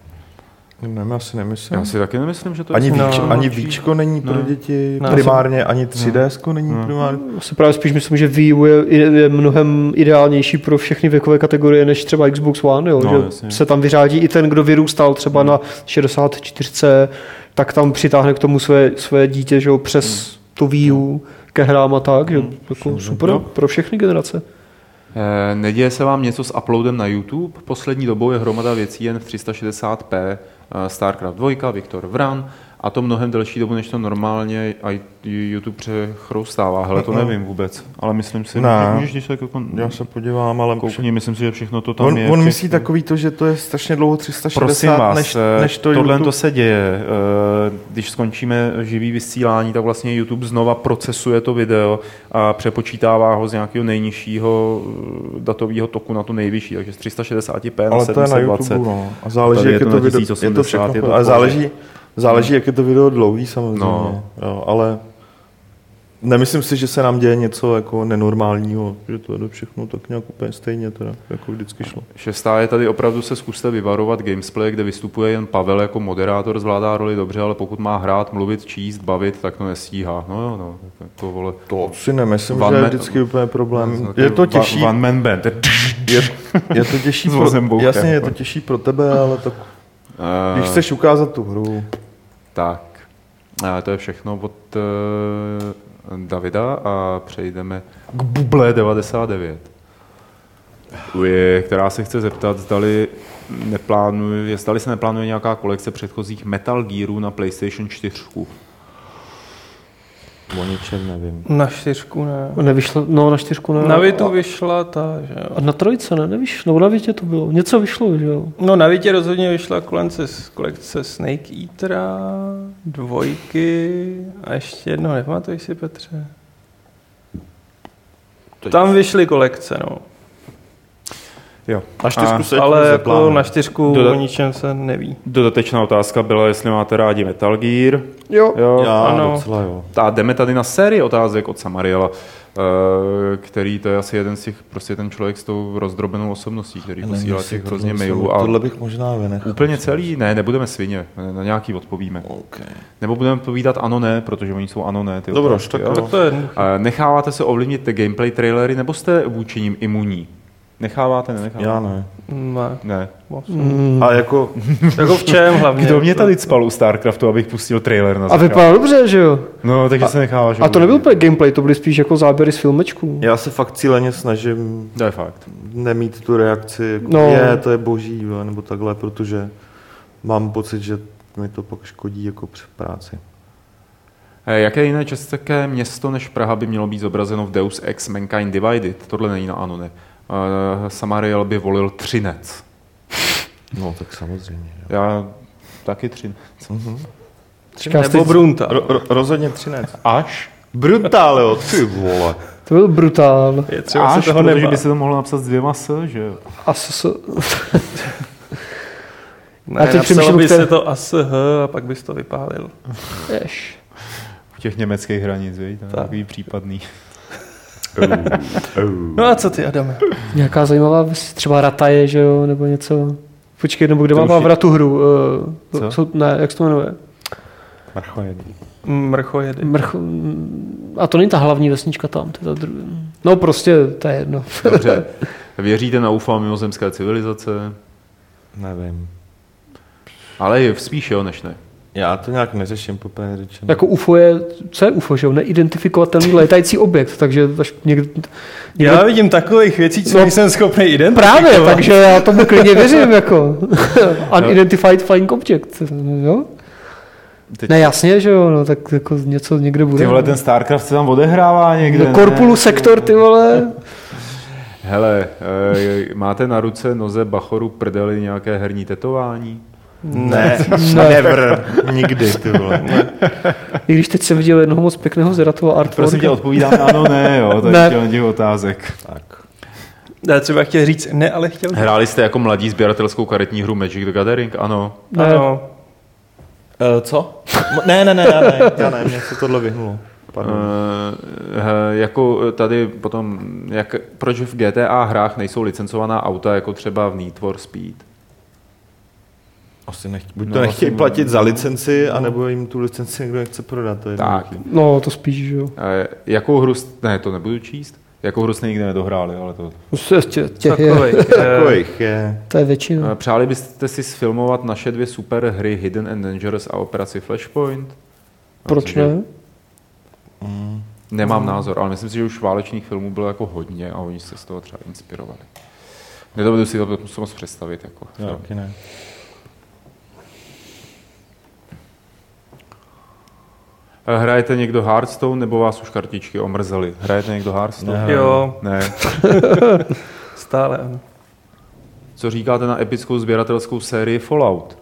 Ne, já si nemyslím. Já si taky nemyslím, že to Ani, je víč, No. ani víčko není pro Ne. děti Ne. primárně, ani 3DS není primárně. Já si právě spíš myslím, že Wii U je, je mnohem ideálnější pro všechny věkové kategorie než třeba Xbox One, jo? No, že jasně. se tam vyřádí i ten, kdo vyrůstal třeba na 64, tak tam přitáhne k tomu své, své dítě že jo? přes tu Wii U ke hrám a tak, že jako super Jo. pro všechny generace. Eh, Neděje se vám něco s uploadem na YouTube? Poslední dobou je hromada věcí jen v 360p. Eh, StarCraft 2, Viktor Vran a to mnohem delší dobu, než to normálně a YouTube přechroustává. Hele, to nevím vůbec, ale myslím si, Ne. že můžeš když tak jako Já se podívám, ale koukni, myslím si, že všechno to tam on, je. on v těch- myslí takový to, že to je strašně dlouho 360, Prosím vás, než, eh, než to tohle YouTube. to se děje. Eh, Když skončíme živý vysílání, tak vlastně YouTube znova procesuje to video a přepočítává ho z nějakého nejnižšího eh, datového toku na to nejvyšší, takže z 360p na Ale to je na 720. YouTube, no. A záleží, jak je to video, je 1080, to všechno, je to ale záleží, záleží, jak je to video dlouhý samozřejmě. No. Jo, ale Nemyslím si, že se nám děje něco jako nenormálního, že to jde všechno tak nějak úplně stejně, teda, jako vždycky šlo. Šestá je tady opravdu se zkuste vyvarovat gamesplay, kde vystupuje jen Pavel jako moderátor, zvládá roli dobře, ale pokud má hrát, mluvit, číst, bavit, tak to nestíhá. No jo, no, to vole. To si nemyslím, že je man- vždycky úplně problém. Takový Je to těžší, One man band. je, je to těžší pro, jasně, je to těžší pro tebe, ale tak, Eh, když chceš ukázat tu hru, Tak, to je všechno od uh, Davida a přejdeme k Buble 99. Uje, která se chce zeptat, zdali, neplánuje, zdali se neplánuje nějaká kolekce předchozích Metal Gearů na PlayStation 4. o ničem nevím. Na čtyřku ne. Nevyšlo, no na čtyřku ne. Na Vitu vyšla ta, že jo. A na trojce ne, nevyšlo, nebo na Vitě to bylo. Něco vyšlo, že jo. No na Vitě rozhodně vyšla kolekce, kolekce Snake Eatera, dvojky a ještě jedno, nepamatuješ si Petře? Tam vyšly kolekce, no. Jo. Na čtyřku A se Ale jako na čtyřku Dodat- o ničem se neví. Dodatečná otázka byla, jestli máte rádi Metal Gear. Jo. Jo. Já ano. docela jo. A jdeme tady na sérii otázek od Samariela, eh, který to je asi jeden z těch, prostě ten člověk s tou rozdrobenou osobností, který posílá těch hrozně mailů a Tohle bych možná vynechal. úplně celý, ne, nebudeme svině, na nějaký odpovíme. Okay. Nebo budeme povídat ano, ne, protože oni jsou ano, ne. Ty Dobro, otázky, tak. Tak to je A Necháváte se ovlivnit ty gameplay trailery, nebo jste vůči ním imunní? Necháváte, nenecháváte? Já ne. ne. Ne. Mm. A jako, Jako v čem hlavně? Kdo mě tady cpal u StarCraftu, abych pustil trailer na A začátku? vypadá dobře, že jo. No, takže se necháváš A to nebyl úplně gameplay, to byly spíš jako záběry z filmečků. já se fakt cíleně snažím To je fakt. nemít tu reakci, jako No. je, to je boží, jo, nebo takhle, protože mám pocit, že mi to pak škodí jako při práci. Eh, Jaké jiné české město než Praha by mělo být zobrazeno v Deus Ex Mankind Divided? Tohle není na ano, ne. Uh, Samariel by volil Třinec. No, tak samozřejmě. Jo. Já taky Třinec. Říkáš, Nebo ty- Brunta. Ro, ro, rozhodně třinec. Až? Brutál, jo, ty vole. To byl brutál. Je třeba Až, se toho nebát. by se to mohlo napsat s dvěma s, že jo? A s, Ne, A teď napsalo přemýšlím, by které- se to ASH a pak bys to vypálil. Jež. U těch německých hranic, víš? Takový případný. No a co ty, Adame? Nějaká zajímavá věc, třeba Rataje, že jo, nebo něco. Počkej, nebo kde To má už je- Vavra tu hru? Uh, Co? jsou, ne, jak se to jmenuje? Marchojedy. Mrchojedy. Mrch... A to není ta hlavní vesnička tam, to je ta druhá. No prostě, to je jedno. Dobře. Věříte na UFO mimozemské civilizace? Nevím. Ale je spíš jo, než ne. Já to nějak neřeším, poprvé řečeno. Jako UFO je, co je UFO, že jo? Neidentifikovatelný létající objekt, takže až někdo, někdo Já vidím takových věcí, co No, nejsem schopný identifikovat. Právě, takže já tomu klidně věřím, jako. Unidentified flying object, jo? Teď- Ne, jasně, že jo, no, tak jako něco někde bude. Ty vole, ten StarCraft se tam odehrává někde. no, Corpulu sektor, ty vole. Hele, e, máte na ruce, noze, bachoru, prdeli nějaké herní tetování? Ne, never, nikdy, ty vole. I když teď jsem viděl jednoho moc pěkného Zeratova artworka. Prosím tě, odpovídám ano, ne, jo, to je Ne. ne. těch otázek. Tak. Já třeba chtěl říct ne, ale chtěl Hráli jste jako mladí sběratelskou karetní hru Magic the Gathering? Ano. Ne, Ano. Uh, co? Ne, ne, ne, já ne, já ne, mě se tohle vyhnulo. Pardon. E, jako tady potom, jak, proč v GTA hrách nejsou licencovaná auta, jako třeba v Need for Speed? Asi nechť, buď no, to nechtějí asi- platit za licenci, anebo jim tu licenci někdo nechce prodat. To je Tak. jednoduchý. No, to spíš, že jo. E, jakou hru, jste- ne, to nebudu číst, jakou hru jste nikdy nedohráli, ale to... Tě, tě, těch je, Takových. eh, Takových je. to je většina. E, Přáli byste si sfilmovat naše dvě super hry Hidden and Dangerous a Operaci Flashpoint? Proč Myslím, že- ne? Mm. Nemám názor, ale myslím si, že už válečných filmů bylo jako hodně a oni se z toho třeba inspirovali. Nedovedu si to moc představit. Jako Já taky ne. Hrajete někdo Hearthstone nebo vás už kartičky omrzely? Hrajete někdo Hearthstone? Ne. Jo, Ne. stále ano. Co říkáte na epickou sběratelskou sérii Fallout?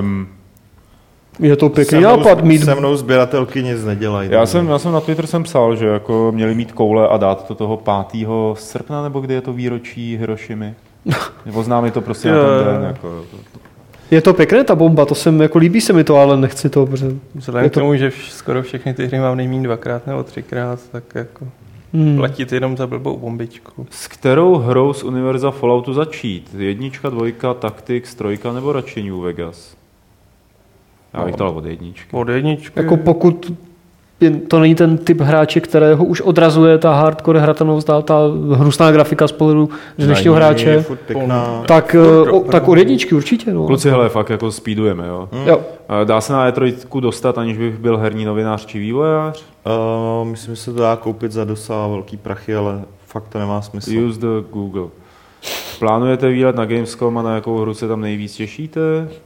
Hm. Je to pěkný Se mnou- nápad mít Se mnou sběratelky nic nedělají. Já jsem, já jsem na Twitter jsem psal, že jako měli mít koule a dát to toho 5. srpna, nebo kdy je to výročí Hirošimy. Oznámit to prostě na ten den. Jako, Je to pěkné, ta bomba, to jsem, jako líbí se mi to, ale nechci to, protože... Vzhledem Je k to- tomu, že vš- skoro všechny ty hry mám nejméně dvakrát nebo třikrát, tak jako Hmm. platit jenom za blbou bombičku. S kterou hrou z univerza Falloutu začít? Jednička, dvojka, Tactics, trojka nebo radši New Vegas? Já bych dal od jedničky. Od jedničky. Jako pokud to není ten typ hráče, kterého už odrazuje ta hardcore hratelnost, ta, ta hnusná grafika z pohledu dnešního hráče, pěkná. tak, eh, o, tak od jedničky určitě. No. Kluci, hele, fakt jako speedujeme, jo. Jo. A Dá se na E3 dostat, aniž bych byl herní novinář či vývojář? Uh, myslím, že se to dá koupit za dosa velký prachy, ale fakt to nemá smysl. Use the Google. Plánujete výlet na Gamescom a na jakou hru se tam nejvíc těšíte?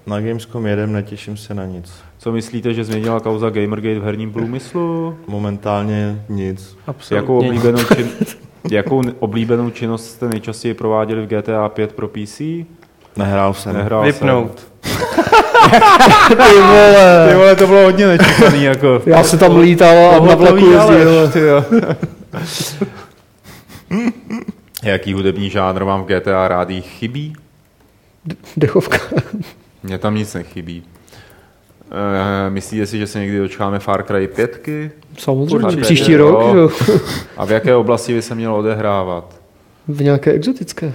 Na Gamescom jedem, netěším se na nic. Co myslíte, že změnila kauza Gamergate v herním průmyslu? Momentálně nic. Absolutně. Jakou oblíbenou, čin... Jakou oblíbenou činnost jste nejčastěji prováděli v GTA 5 pro PC? Nehrál jsem. Nehrál Vypnout. Ty vole, Ty vole, to bylo hodně nečekaný, jako. já se tam lítal a na vlaku jezdil. Jaký hudební žánr vám v GTA rádí chybí? Dechovka. Mně tam nic nechybí. E, myslíte si, že se někdy dočkáme Far Cry 5? Samozřejmě, Určitě, příští jo. rok jo. A v jaké oblasti by se mělo odehrávat? v nějaké exotické.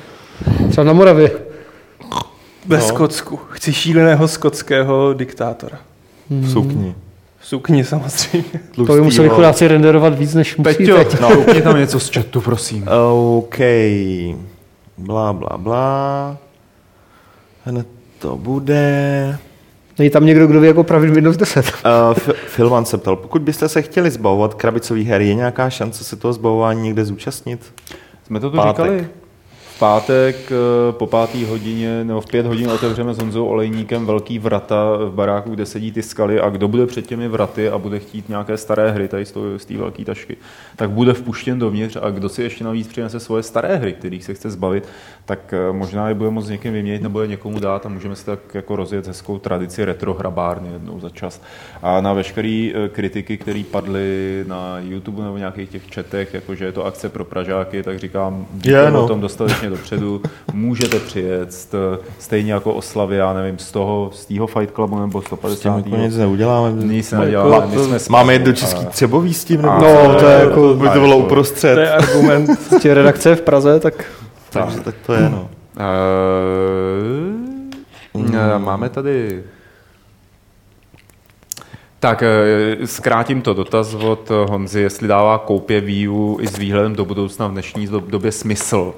Třeba na Moravě. Ve No. Skotsku. Chci šíleného skotského diktátora. V sukni. V sukni samozřejmě. To by museli chudáci renderovat víc, než musí Peťo, teď. no, koukni tam něco z chatu, prosím. OK. Blá, blá, blá. Hned to bude. Není tam někdo, kdo ví, jako pravit Windows 10. Uh, F- Filman se ptal, pokud byste se chtěli zbavovat krabicových her, je nějaká šance se toho zbavování někde zúčastnit? Jsme to tu Pátek. říkali? Pátek eh, po pátý hodině, nebo v pět hodin otevřeme s Honzou Olejníkem velký vrata v baráku, kde sedí ty skaly a kdo bude před těmi vraty a bude chtít nějaké staré hry tady z toho- z té velké tašky, tak bude vpuštěn dovnitř a kdo si ještě navíc přinese svoje staré hry, kterých se chce zbavit, tak eh, možná je bude moct někým vyměnit nebo je někomu dát a můžeme si tak jako rozjet hezkou tradici retro hrabárny jednou za čas. A na veškeré kritiky, které padly na YouTube nebo nějakých těch četech, jakože je to akce pro Pražáky, tak říkám, Je, no. o tom dostatečně dopředu, můžete přijet, stejně jako oslavy, já nevím, z toho, z tého Fight Clubu nebo S tím 150. jako nic neuděláme. Nic neděláme, my jsme Máme jít spolu, do Český ale- Třebový s tím? Nebo A- No, to je jako- By to bylo uprostřed. To je argument. Prostě redakce v Praze, tak Takže tak to je, no. Uh, máme tady... Tak, eh, zkrátím to dotaz od Honzy, jestli dává koupě Wii U i s výhledem do budoucna v dnešní do- době smysl.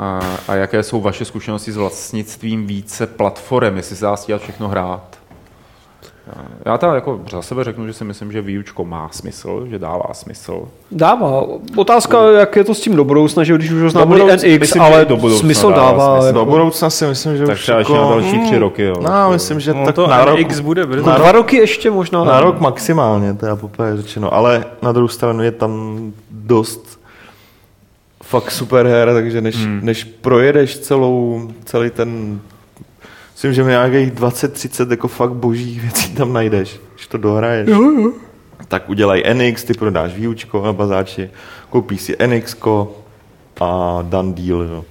A, a jaké jsou vaše zkušenosti s vlastnictvím více platform, jestli se dá stíhat všechno hrát? Já tam jako za sebe řeknu, že si myslím, že výučko má smysl, že dává smysl. dává. Otázka, jak je to s tím do budoucna, že když už ho známe budoucna- NX, myslím, ale do budoucna smysl dává dává. smysl. Do Jako, budoucna si myslím, že Tak už ještě na další tři roky, jo. No, myslím, že No, tak to na rok, X bude brzy. jako dva roky ještě možná. na rok maximálně, to je poprvé řečeno. Ale na druhou stranu je tam dost fakt super her, takže než, hmm. než projedeš celou, celý ten Myslím, že nějakých 20-30 jako fakt božích věcí tam najdeš, když to dohraješ. Jo, jo. Tak udělej NX, ty prodáš výučko na bazáči, koupíš si NX a dan deal. Jo.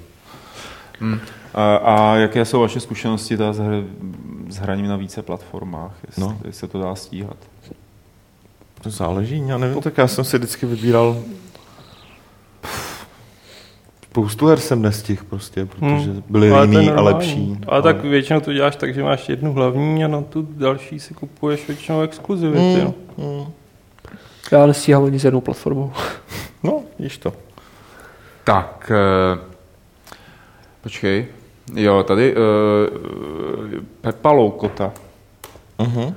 Hmm. A, a jaké jsou vaše zkušenosti teda s, hr, s hraním na více platformách, jestli, no. Jestli se to dá stíhat? To záleží, já nevím, tak já jsem si vždycky vybíral spoustu her jsem nestihl prostě, protože byly Ale jiný a lepší. Ale tak většinou to děláš tak, že máš jednu hlavní a na tu další si kupuješ většinou exkluzivity. Mm, no. mm. Já nestíhám ani s jednou platformou. No, víš to. Tak, eh, počkej. Jo, tady eh, Pepa Loukota Uh-huh.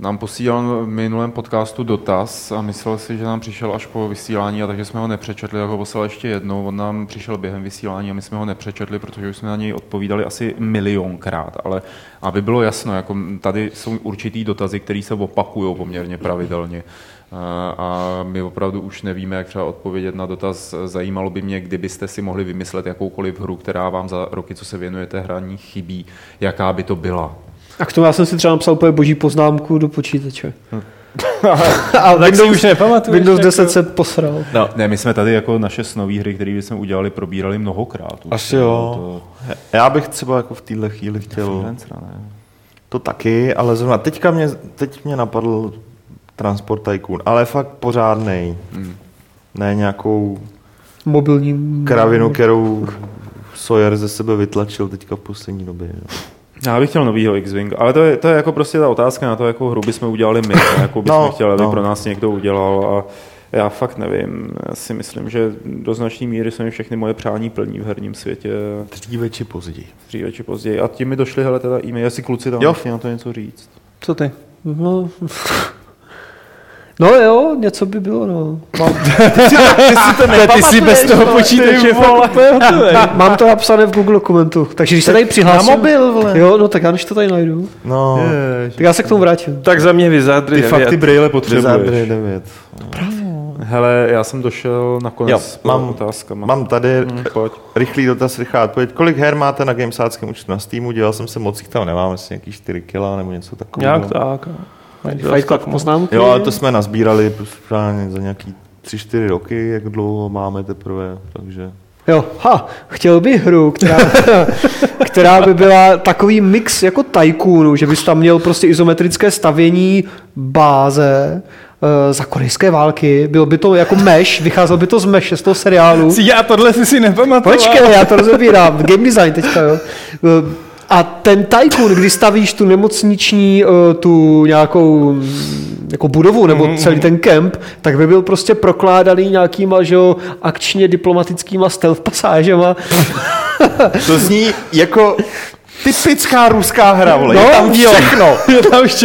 Nám posílal v minulém podcastu dotaz a myslel si, že nám přišel až po vysílání a takže jsme ho nepřečetli, tak ho poslal ještě jednou. On nám přišel během vysílání a my jsme ho nepřečetli, protože už jsme na něj odpovídali asi milionkrát. Ale aby bylo jasno, jako tady jsou určitý dotazy, které se opakují poměrně pravidelně. A- my opravdu už nevíme, jak třeba odpovědět na dotaz. Zajímalo by mě, kdybyste si mohli vymyslet jakoukoliv hru, která vám za roky, co se věnujete hraní, chybí, jaká by to byla. A k tomu já jsem si třeba napsal úplně boží poznámku do počítače. A tak si už nepamatuješ. Windows jako- 10 se posral. No, Ne, my jsme tady jako naše snové hry, které jsme udělali, probírali mnohokrát. už. Asi jo. To, já bych třeba jako v téhle chvíli chtěl? To taky, ale zrovna teďka mě, teď mě napadl Transport Tycoon, ale fakt pořádnej. Hmm. Ne nějakou Mobilní... kravinu, kterou Sawyer ze sebe vytlačil teďka v poslední době. Jo. Já bych chtěl novýho X-Wing, ale to je, to je jako prostě ta otázka na to, jakou hru bychom udělali my, jakou bychom No, chtěli, aby no. pro nás někdo udělal a já fakt nevím. Já si myslím, že do značné míry se mi všechny moje přání plní v herním světě Dříve či později. dříve či později. A tím mi došly hele, teda e-mail, jestli kluci tam Jo. chtějí na to něco říct. Co ty? No, no jo, něco by bylo, no. Mám, Ty si bez toho počítače fakt úplně hotovej. mám to napsané v Google dokumentu, takže když se tady přihlásím... na mobil, vole. Jo, no tak já než to tady najdu. No, Tak já se k tomu vrátím. Tak za mě Wizardry Ty fakt ty 9. brýle Wizardry potřebuješ. 9. Hele, já jsem došel nakonec Jo, s mám- otázkama. Mám tady Hm, pojď. rychlý dotaz, rychlá odpověď. Kolik her máte na gamesáckém účtu na Steamu? Dělal jsem se moc, jich tam nemám, asi nějaký 4 kila nebo něco takového. Nějak tak. Fight Club poznámky. Jo, ale to jsme nazbírali právě za nějaký 3-4 roky, jak dlouho máme teprve, takže... Jo, ha, chtěl bych hru, která, která by byla takový mix jako Tycoonu, že bys tam měl prostě izometrické stavění báze eh, za korejské války, bylo by to jako meš, vycházel by to z meše z toho seriálu. Já tohle si si nepamatoval. Počkej, já to rozebírám. Game design teďka, jo. A ten Tycoon, kdy stavíš tu nemocniční, eh, tu nějakou jako budovu nebo celý ten kemp, tak by byl prostě prokládaný nějakýma, že jo, akčně diplomatickýma stealth pasážema. To zní jako typická ruská hra, vole. No, je tam jo. všechno.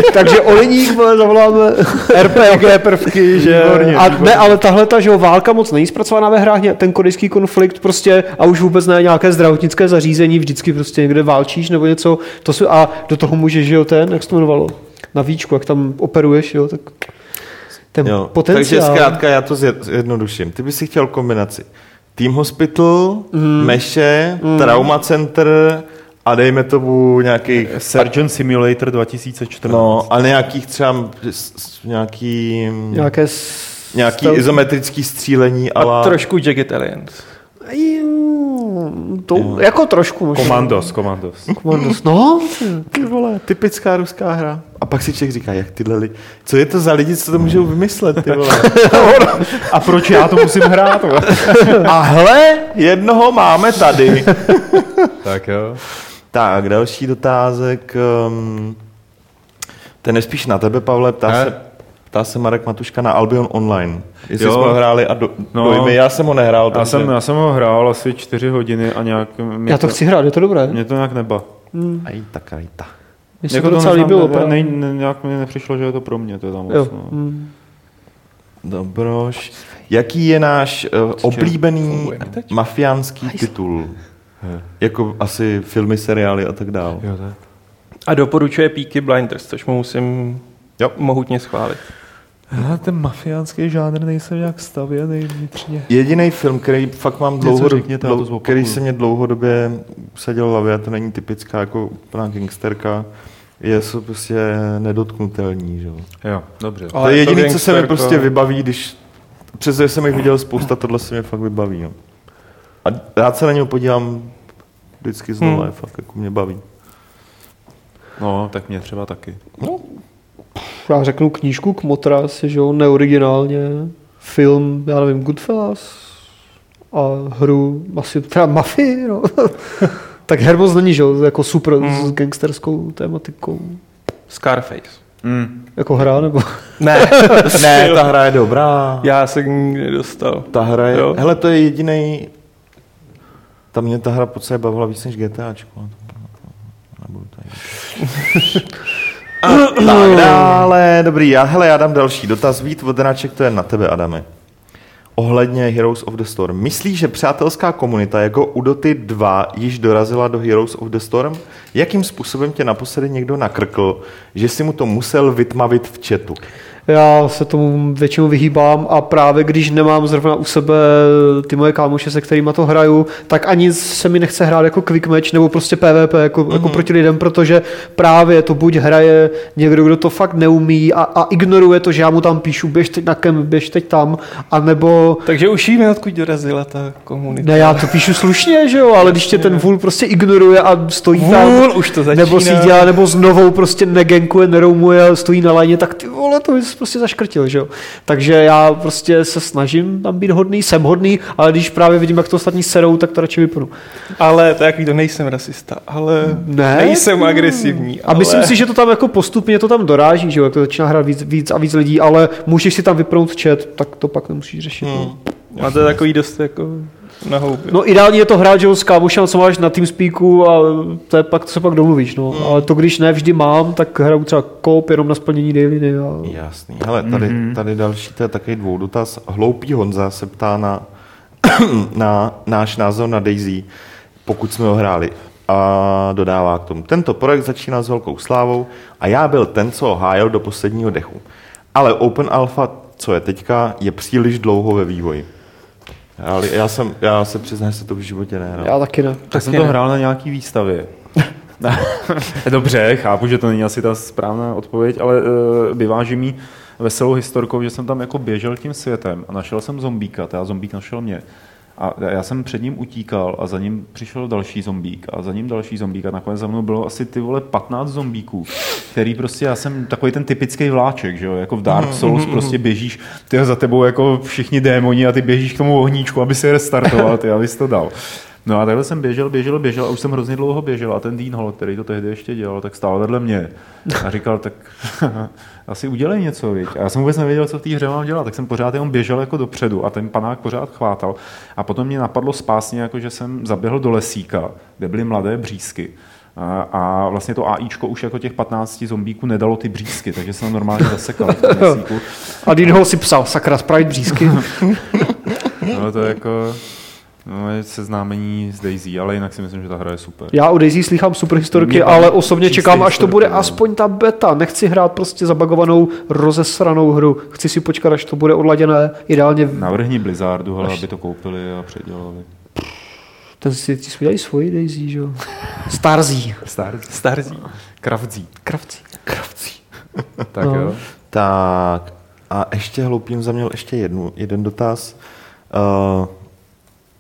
Takže Oleník vole, zavoláme RPG prvky, že Výborně, a výborně. ne, ale tahle ta, že jo, válka moc není zpracovaná ve hrách, ten korejský konflikt prostě a už vůbec ne nějaké zdravotnické zařízení, vždycky prostě někde válčíš nebo něco, to si, a do toho můžeš, že jo, ten, jak se to jmenovalo, na víčku, jak tam operuješ, jo, tak ten Jo, potenciál. takže zkrátka já to zje- zjednoduším. Ty bys si chtěl kombinaci Team Hospital, mm. Meše, mm. Trauma Center a dejme tomu nějakých Sergeant Simulator 2014. No, ale nějakých třeba nějaký, Nějaké s- nějaký stealth- izometrický střílení A ale trošku Jagged Aliens. Mm, To, jako trošku možná. Commandos, Commandos. Komandos. No, ty vole, typická ruská hra. A pak si člověk říká, jak tyhle lidi, co je to za lidi, co to můžou vymyslet, ty vole. A proč já to musím hrát? A hle, jednoho máme tady. tak jo. Tak, další dotázek. Um, ten je spíš na tebe, Pavle, ptá Ne. se, ptá se Marek Matuška na Albion Online. Jestli Jo. jsme ho hráli a do, No. dojmy, já jsem ho nehrál. Já takže- jsem, já jsem ho hrál asi čtyři hodiny a nějak... Mě já to chci hrát, je to dobré. Mě to nějak neba. Aj, tak, aj, ta. Mně se Jako to docela neznám, líbilo. ne, ne, ne, nějak mi nepřišlo, že je to pro mě teda moc. Jo. No. Mm. Dobroš. Jaký je náš uh, oblíbený mafiánský titul? Jako asi filmy, seriály a tak dále. Jo, tak. A doporučuje Peaky Blinders, což mu musím Jo. mohutně schválit. Já ten mafiánský žánr nejsem nějak stavěný vnitřně. Jediný film, který fakt mám dlouhodobě, řekněte, já to dlou, zopakuju. který se mě dlouhodobě usadil v hlavě, a to není typická jako úplná gangsterka, je jsou prostě nedotknutelní. Že? jo. Jo, dobře. To je je to jediné, co se mi prostě vybaví, když přestože jsem jich viděl spousta, tohle se mi fakt vybaví. No. A rád se na něj podívám vždycky znovu, Hmm. hmm. fakt jako mě baví. No, tak mě třeba taky. Já řeknu knížku k Motras, že jo, neoriginálně. Film, já nevím, Goodfellas a hru, asi teda Mafii, no. tak her moc není, že jo, jako super Hmm. s gangsterskou tématikou. Scarface. Mm. Jako hra, nebo? Ne, Ne, ta hra je dobrá. já se k ní nedostal. Ta hra je, Jo. hele, to je jediný. Tam mě ta hra po celé bavila víc než GTAčko. Nebudu tady. Tak dále, dobrý, já, hele, já dám další dotaz. Vít Vodenáček, to je na tebe, Adame. Ohledně Heroes of the Storm. Myslíš, že přátelská komunita jako u Doty 2 již dorazila do Heroes of the Storm? Jakým způsobem tě naposledy někdo nakrkl, že si mu to musel vytmavit v chatu? Já se tomu většinou vyhýbám a právě když nemám zrovna u sebe ty moje kámoše, se kterými to hraju, tak ani se mi nechce hrát jako quick match nebo prostě PvP jako, mm-hmm. jako proti lidem, protože právě to buď hraje někdo, kdo to fakt neumí a, a ignoruje to, že já mu tam píšu, běž teď na kem, běž teď tam, anebo... Takže už víme, odkud dorazila ta komunita. Ne, já to píšu slušně, že jo, ale když tě ten vůl prostě ignoruje a stojí Vůl, tam, už to začíná. nebo si dělá, nebo s novou prostě negenkuje, neroumuje stojí na lajně, tak ty vole, to bys prostě zaškrtil, že jo. Takže já prostě se snažím tam být hodný, jsem hodný, ale když právě vidím, jak to ostatní serou, tak to radši vypnu. Ale to jaký to nejsem rasista, ale Ne, nejsem agresivní. A myslím si, že to tam jako postupně to tam doráží, že jo, jak to začíná hrát víc, víc a víc lidí, ale můžeš si tam vypnout chat, tak to pak nemusíš řešit. Hmm. No. A to je takový dost jako na houby. No ideálně je to hrát, že s kámošem, co máš na TeamSpeaku a to, je pak, to se pak domluvíš, no. Ale to, když ne vždy mám, tak hraju třeba kop jenom na splnění daily a... Jasný. Hele, tady, mm-hmm. tady další, to je takový dvoudotaz. Hloupý Honza se ptá na, na náš názor na Daisy, pokud jsme ho hráli. A dodává k tomu. Tento projekt začíná s velkou slávou a já byl ten, co ho hájil do posledního dechu. Ale Open Alpha, co je teďka, je příliš dlouho ve vývoji. Ale já, jsem, já se přiznám, že se to v životě nehrál. Já taky ne. Tak jsem to hrál na nějaký výstavě. Dobře, chápu, že to není asi ta správná odpověď, ale uh, vyváží mi veselou historkou, že jsem tam jako běžel tím světem a našel jsem zombíka, teda zombík našel mě. A já jsem před ním utíkal a za ním přišel další zombík. A za ním další zombík. A nakonec za mnou bylo asi ty vole 15 zombíků, který prostě, já jsem takový ten typický vláček, že jo, jako v Dark Souls prostě běžíš, ty za tebou jako všichni démoni a ty běžíš k tomu ohníčku, aby se restartoval, ty, abys to dal. No a takhle jsem běžel, běžel, běžel a už jsem hrozně dlouho běžel a ten Dean Hall, který to tehdy ještě dělal, tak stál vedle mě a říkal, tak asi udělej něco, viď? A já jsem vůbec nevěděl, co v té hře mám dělat, tak jsem pořád jenom běžel jako dopředu a ten panák pořád chvátal. A potom mě napadlo spásně, jako že jsem zaběhl do lesíka, kde byly mladé břízky. A, a vlastně to AIčko už jako těch 15 zombíků nedalo ty břízky, takže jsem normálně zasekal v tom lesíku. A Dean Hall si psal, sakra, spravit břízky. No to je jako no, je seznámení s Daisy, ale jinak si myslím, že ta hra je super. Já o Daisy slychám super historky, Mě ale osobně čekám, až to bude no. aspoň ta beta. Nechci hrát prostě zabagovanou, rozesranou hru. Chci si počkat, až to bude odladěné, ideálně Navrhni Blizzardu, hele, aby to koupili a předělali. ten si, ti si udělají svoji Daisy, že jo? Starzí. Star, Starzí. Kravdzí. Kravci. Kravcí. Tak No. jo. Tak a ještě hloupým zaměl ještě jednu, jeden dotaz. Uh,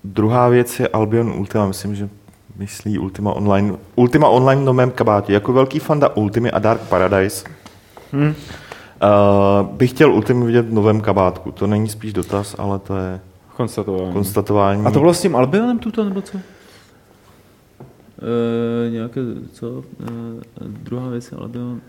druhá věc je Albion Ultima, myslím, že myslí Ultima Online. Ultima Online v mém kabátě. Jako velký fanda Ultimy a Dark Paradise hmm. uh, bych chtěl Ultimu vidět v novém kabátku. To není spíš dotaz, ale to je Konstatování. konstatování. A to bylo s tím Albionem tuto, nebo co? E, nějaké, co? E, druhá věc je Albion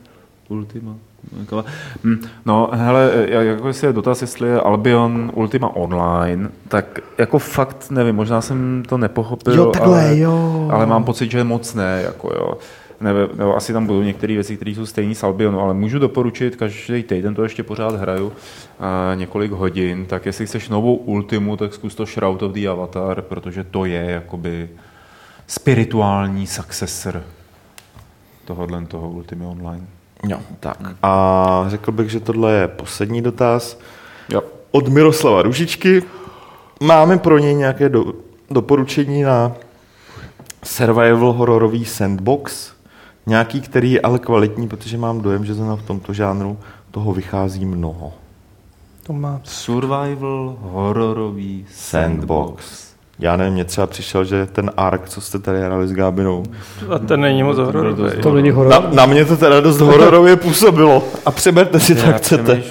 Ultima. Nějaká- Hm, No, hele, jako jestli je dotaz, jestli je Albion Ultima Online, tak jako fakt nevím, možná jsem to nepochopil, Jo, takhle, ale, jo. ale mám pocit, že moc ne, jako jo. Nebo, nebo asi tam budou některé věci, které jsou stejné s Albionu, ale můžu doporučit, každý týden to ještě pořád hraju a několik hodin, tak jestli chceš novou Ultimu, tak zkus to Shroud of the Avatar, protože to je jakoby spirituální successor tohohle toho Ultimy Online. Jo, tak. A řekl bych, že tohle je poslední dotaz. Jo. Od Miroslava Ružičky. Máme pro něj nějaké do, doporučení na survival hororový sandbox? Nějaký, který je ale kvalitní, protože mám dojem, že zrovna v tomto žánru toho vychází mnoho. To má. Survival hororový Sandbox. Já nevím, mně třeba přišel, že ten Ark, co jste tady hráli s Gábinou, A ten není moc hororový. To není horor. na, na mě to teda dost hororově působilo. A přeberte si tak chcete.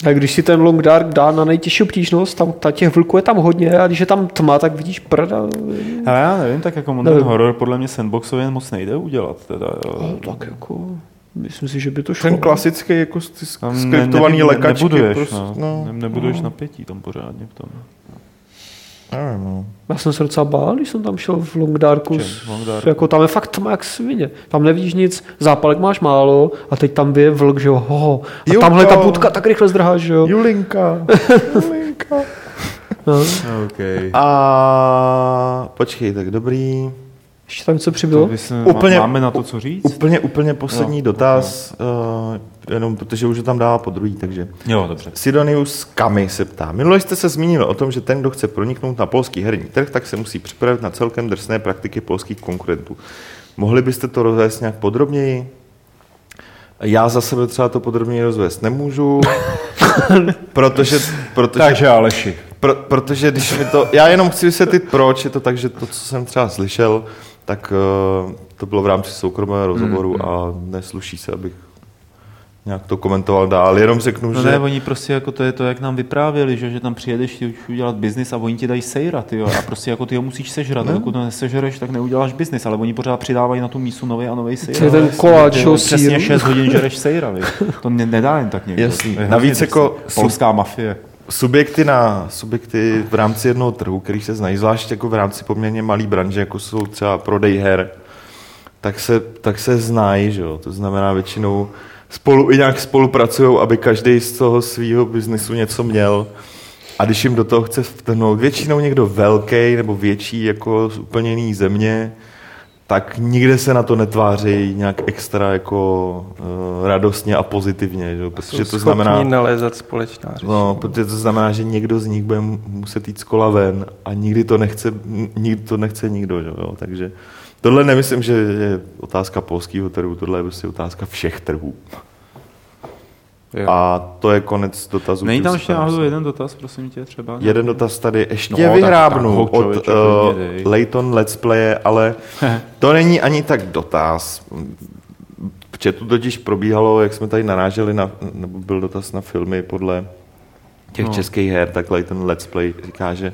Tak když si ten Long Dark dá na nejtěžší obtížnost, tam ta těch vlků je tam hodně a když je tam tma, tak vidíš prda. ale já nevím, tak jako ten horor podle mě sandboxově moc nejde udělat. Teda, jo. Tak jako, myslím si, že by to šlo. Ten klasický jako sk- Tam ne- skriptovaný ne- lekačky. nebuduješ, prostě, no. no. Ne, nebuduješ napětí tam pořádně v tom. Nevím, no. Já jsem se docela bál, když jsem tam šel v Long Darku. S- Long Darku? Jako tam je fakt tma jak svině. Tam nevidíš nic, zápalek máš málo a teď tam vyje vlk, že jo, hoho. A Juko. tamhle ta putka tak rychle zdrháš, že jo. Julinka. Julinka. No. Okay. A počkej, tak dobrý. Ještě tam něco přibylo? Úplně- máme na to co říct? Úplně, úplně poslední Jo, dotaz, uh, jenom protože už ho tam dává po druhý, takže Jo, dobře. Sidonius Kami se ptá. Minule jste se zmínil o tom, že ten, kdo chce proniknout na polský herní trh, tak se musí připravit na celkem drsné praktiky polských konkurentů. Mohli byste to rozvést nějak podrobněji? Já za sebe třeba to podrobněji rozvést nemůžu, protože, protože, Takže Aleši. pro, protože když mi to, já jenom chci vysvětlit proč, je to tak, že to, co jsem třeba slyšel, tak uh, to bylo v rámci soukromého rozhovoru Mm, a nesluší se, abych nějak to komentoval dál. Jenom řeknu, No že... ne, oni prostě jako to je to, jak nám vyprávěli, že, že tam přijedeš ty už udělat biznis a oni ti dají sejra, ty a prostě jako ty ho musíš sežrat, no. dokud to nesežereš, tak neuděláš biznis, ale oni pořád přidávají na tu mísu nový a nový sejra. To je ten koláč, jo, Přesně síru. 6 hodin žereš sejra, víš. To ne, nedá jen tak někdo. Jasný. Navíc jako. Polská mafie. subjekty, na, subjekty v rámci jednoho trhu, který se znají, zvlášť jako v rámci poměrně malý branže, jako jsou třeba prodej her, tak se, tak se znají, že jo? To znamená většinou spolu i nějak spolupracují, aby každý z toho svého biznesu něco měl. A když jim do toho chce vtrhnout většinou někdo velký nebo větší jako z úplně jiný země, tak nikde se na to netváří nějak extra jako uh, radostně a pozitivně, že? protože to znamená... nalézat společná řešení. No, protože to znamená, že někdo z nich bude muset jít z kola ven a nikdy to nechce, nikdy to nechce nikdo, že jo? takže tohle nemyslím, že je otázka polského trhu, tohle je prostě otázka všech trhů. Jo. A to je konec dotazů. Není tam ještě se náhodou jeden dotaz, prosím tě, třeba? Jeden dotaz tady ještě No, tak- vyhrábnu tak ho, od člověče, uh. Layton Let's Playe, ale to není ani tak dotaz. V chatu totiž probíhalo, jak jsme tady naráželi, na, nebo byl dotaz na filmy podle těch no. českých her, tak Layton Let's Play říká, že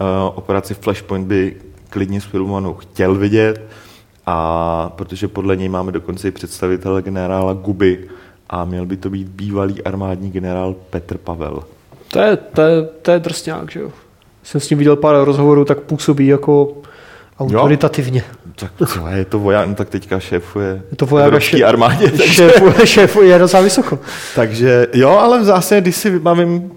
uh, operaci Flashpoint by klidně s filmovanou chtěl vidět, a protože podle něj máme dokonce i představitele generála Guby a měl by to být bývalý armádní generál Petr Pavel. To je, to je, to je drsňák, že jo. Jsem s ním viděl pár rozhovorů, tak působí jako autoritativně. Tak co, je to voják, no tak teďka šéfuje Je to voják šéf- armádě. Takže, Šéfuje, šéfuje je docela vysoko. takže jo, ale v zásadě, když si vybavím,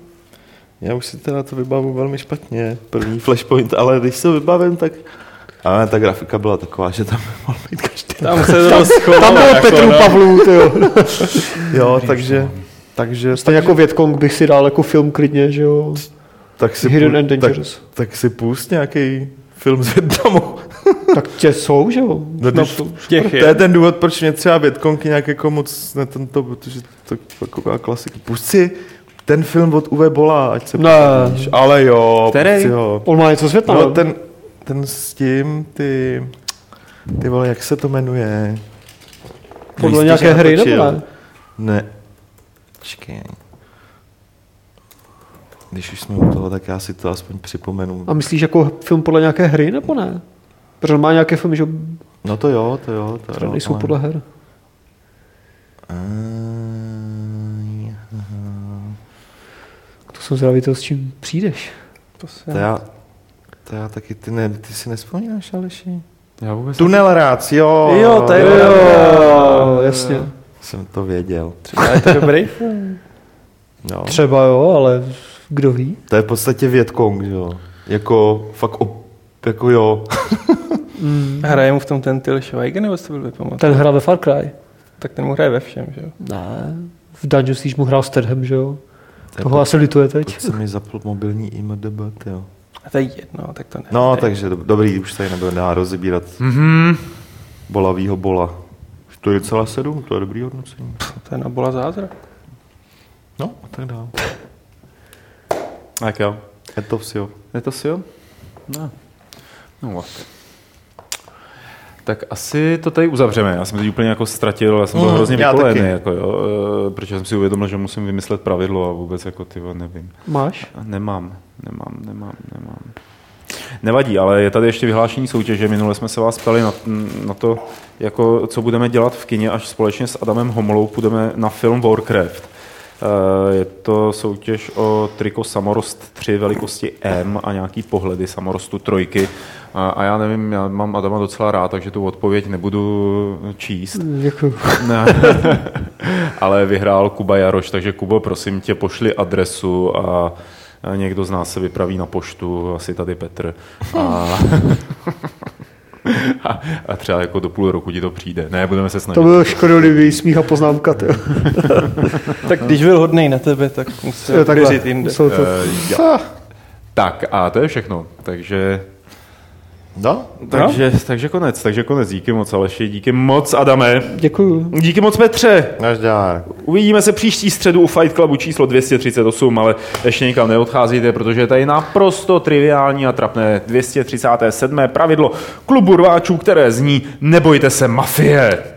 já už si teda to vybavu velmi špatně, první flashpoint, ale když si to vybavím, tak ale ta grafika byla taková, že tam mohl být každý. Tam se to rozchovalo. Tam byl jako, Petru no. Pavlů, tyjo. Jo, takže, takže Stejně jako Větkong bych si dal jako film klidně, že jo. tak si, Hidden and tak, Dangerous. tak si pust nějaký film z Větnamu. Tak tě jsou, že jo. No, No, Těch To je ten důvod, proč mě třeba Větkonky nějak jako moc ne tento, protože to je taková klasika. Pust si ten film od Uwe Bola, ať se Ne. Ale jo, Který? ho. On má něco světla. No, ten, ten s tím, ty, ty vole, jak se to jmenuje? Podle Nejspíš nějaké hry, natočil. nebo ne? Ne. Počkej. Když už jsme u toho, tak já si to aspoň připomenu. A myslíš jako film podle nějaké hry, nebo ne? Protože má nějaké filmy, že No to jo, to jo. To které jo, nejsou ale- podle her. Ehm, jsem zvědavý, to s čím přijdeš. To se... To já, to já taky, ty, ne, ty si nespomínáš, Aleši? Já vůbec Tunel Rác, jo. Jo, to je Jo, jasně. Jsem to věděl. Třeba je to dobrý film. Jo. Třeba jo, ale kdo ví? To je v podstatě Větkong, že jo. Jako fakt, op, jako jo. Hraje mu v tom ten Till Schweiger, nebo jste byl vypamatovat? Ten hrál ve Far Cry. Tak ten mu hraje ve všem, že jo? Ne. V Dungeons Siege mu hrál Stedham, že jo? To je Toho asi lituje teď. Teď se mi zapl mobilní IMDB, jo. A to je jedno, tak to ne. No, takže do- dobrý, už tady nebude dá rozebírat Mhm. bolavýho bola. 4,7, to je dobrý hodnocení. To je na bola zázrak. No, a tak dál. Tak jo. Je to vsi, Je to si jo? No. No what. Tak asi to tady uzavřeme. Já jsem teď úplně jako ztratil, já jsem byl Mm, hrozně vykolený, jako jo, eh, protože jsem si uvědomil, že musím vymyslet pravidlo a vůbec jako ty nevím. Máš? Nemám, nemám, nemám, nemám. Nevadí, ale je tady ještě vyhlášení soutěže. Minule jsme se vás ptali na, na to, jako, co budeme dělat v kině, až společně s Adamem Homolou půjdeme na film Warcraft. Eh, Je to soutěž o triko Samorost 3 velikosti M a nějaký pohledy Samorostu trojky. A, a já nevím, já mám Adama docela rád, takže tu odpověď nebudu číst. Děkuji. Ne. Ale vyhrál Kuba Jaroš, takže Kubo, prosím tě, pošli adresu a a někdo z nás se vypraví na poštu, asi tady Petr. A, a, a třeba jako do půl roku ti to přijde. Ne, budeme se snažit. To byl škodolivý smích a poznámka. Tak když byl hodnej na tebe, tak musel věřit jinde. Musel to... Jo. Tak a to je všechno. Takže, No? takže, takže konec, takže konec. Díky moc Aleši, díky moc Adame, Děkuju. díky moc Petře. Naždár. Uvidíme se příští středu u Fight Clubu číslo 238, ale ještě nikam neodcházíte, protože je tady naprosto triviální a trapné 237. pravidlo klubu rváčů, které zní nebojte se mafie.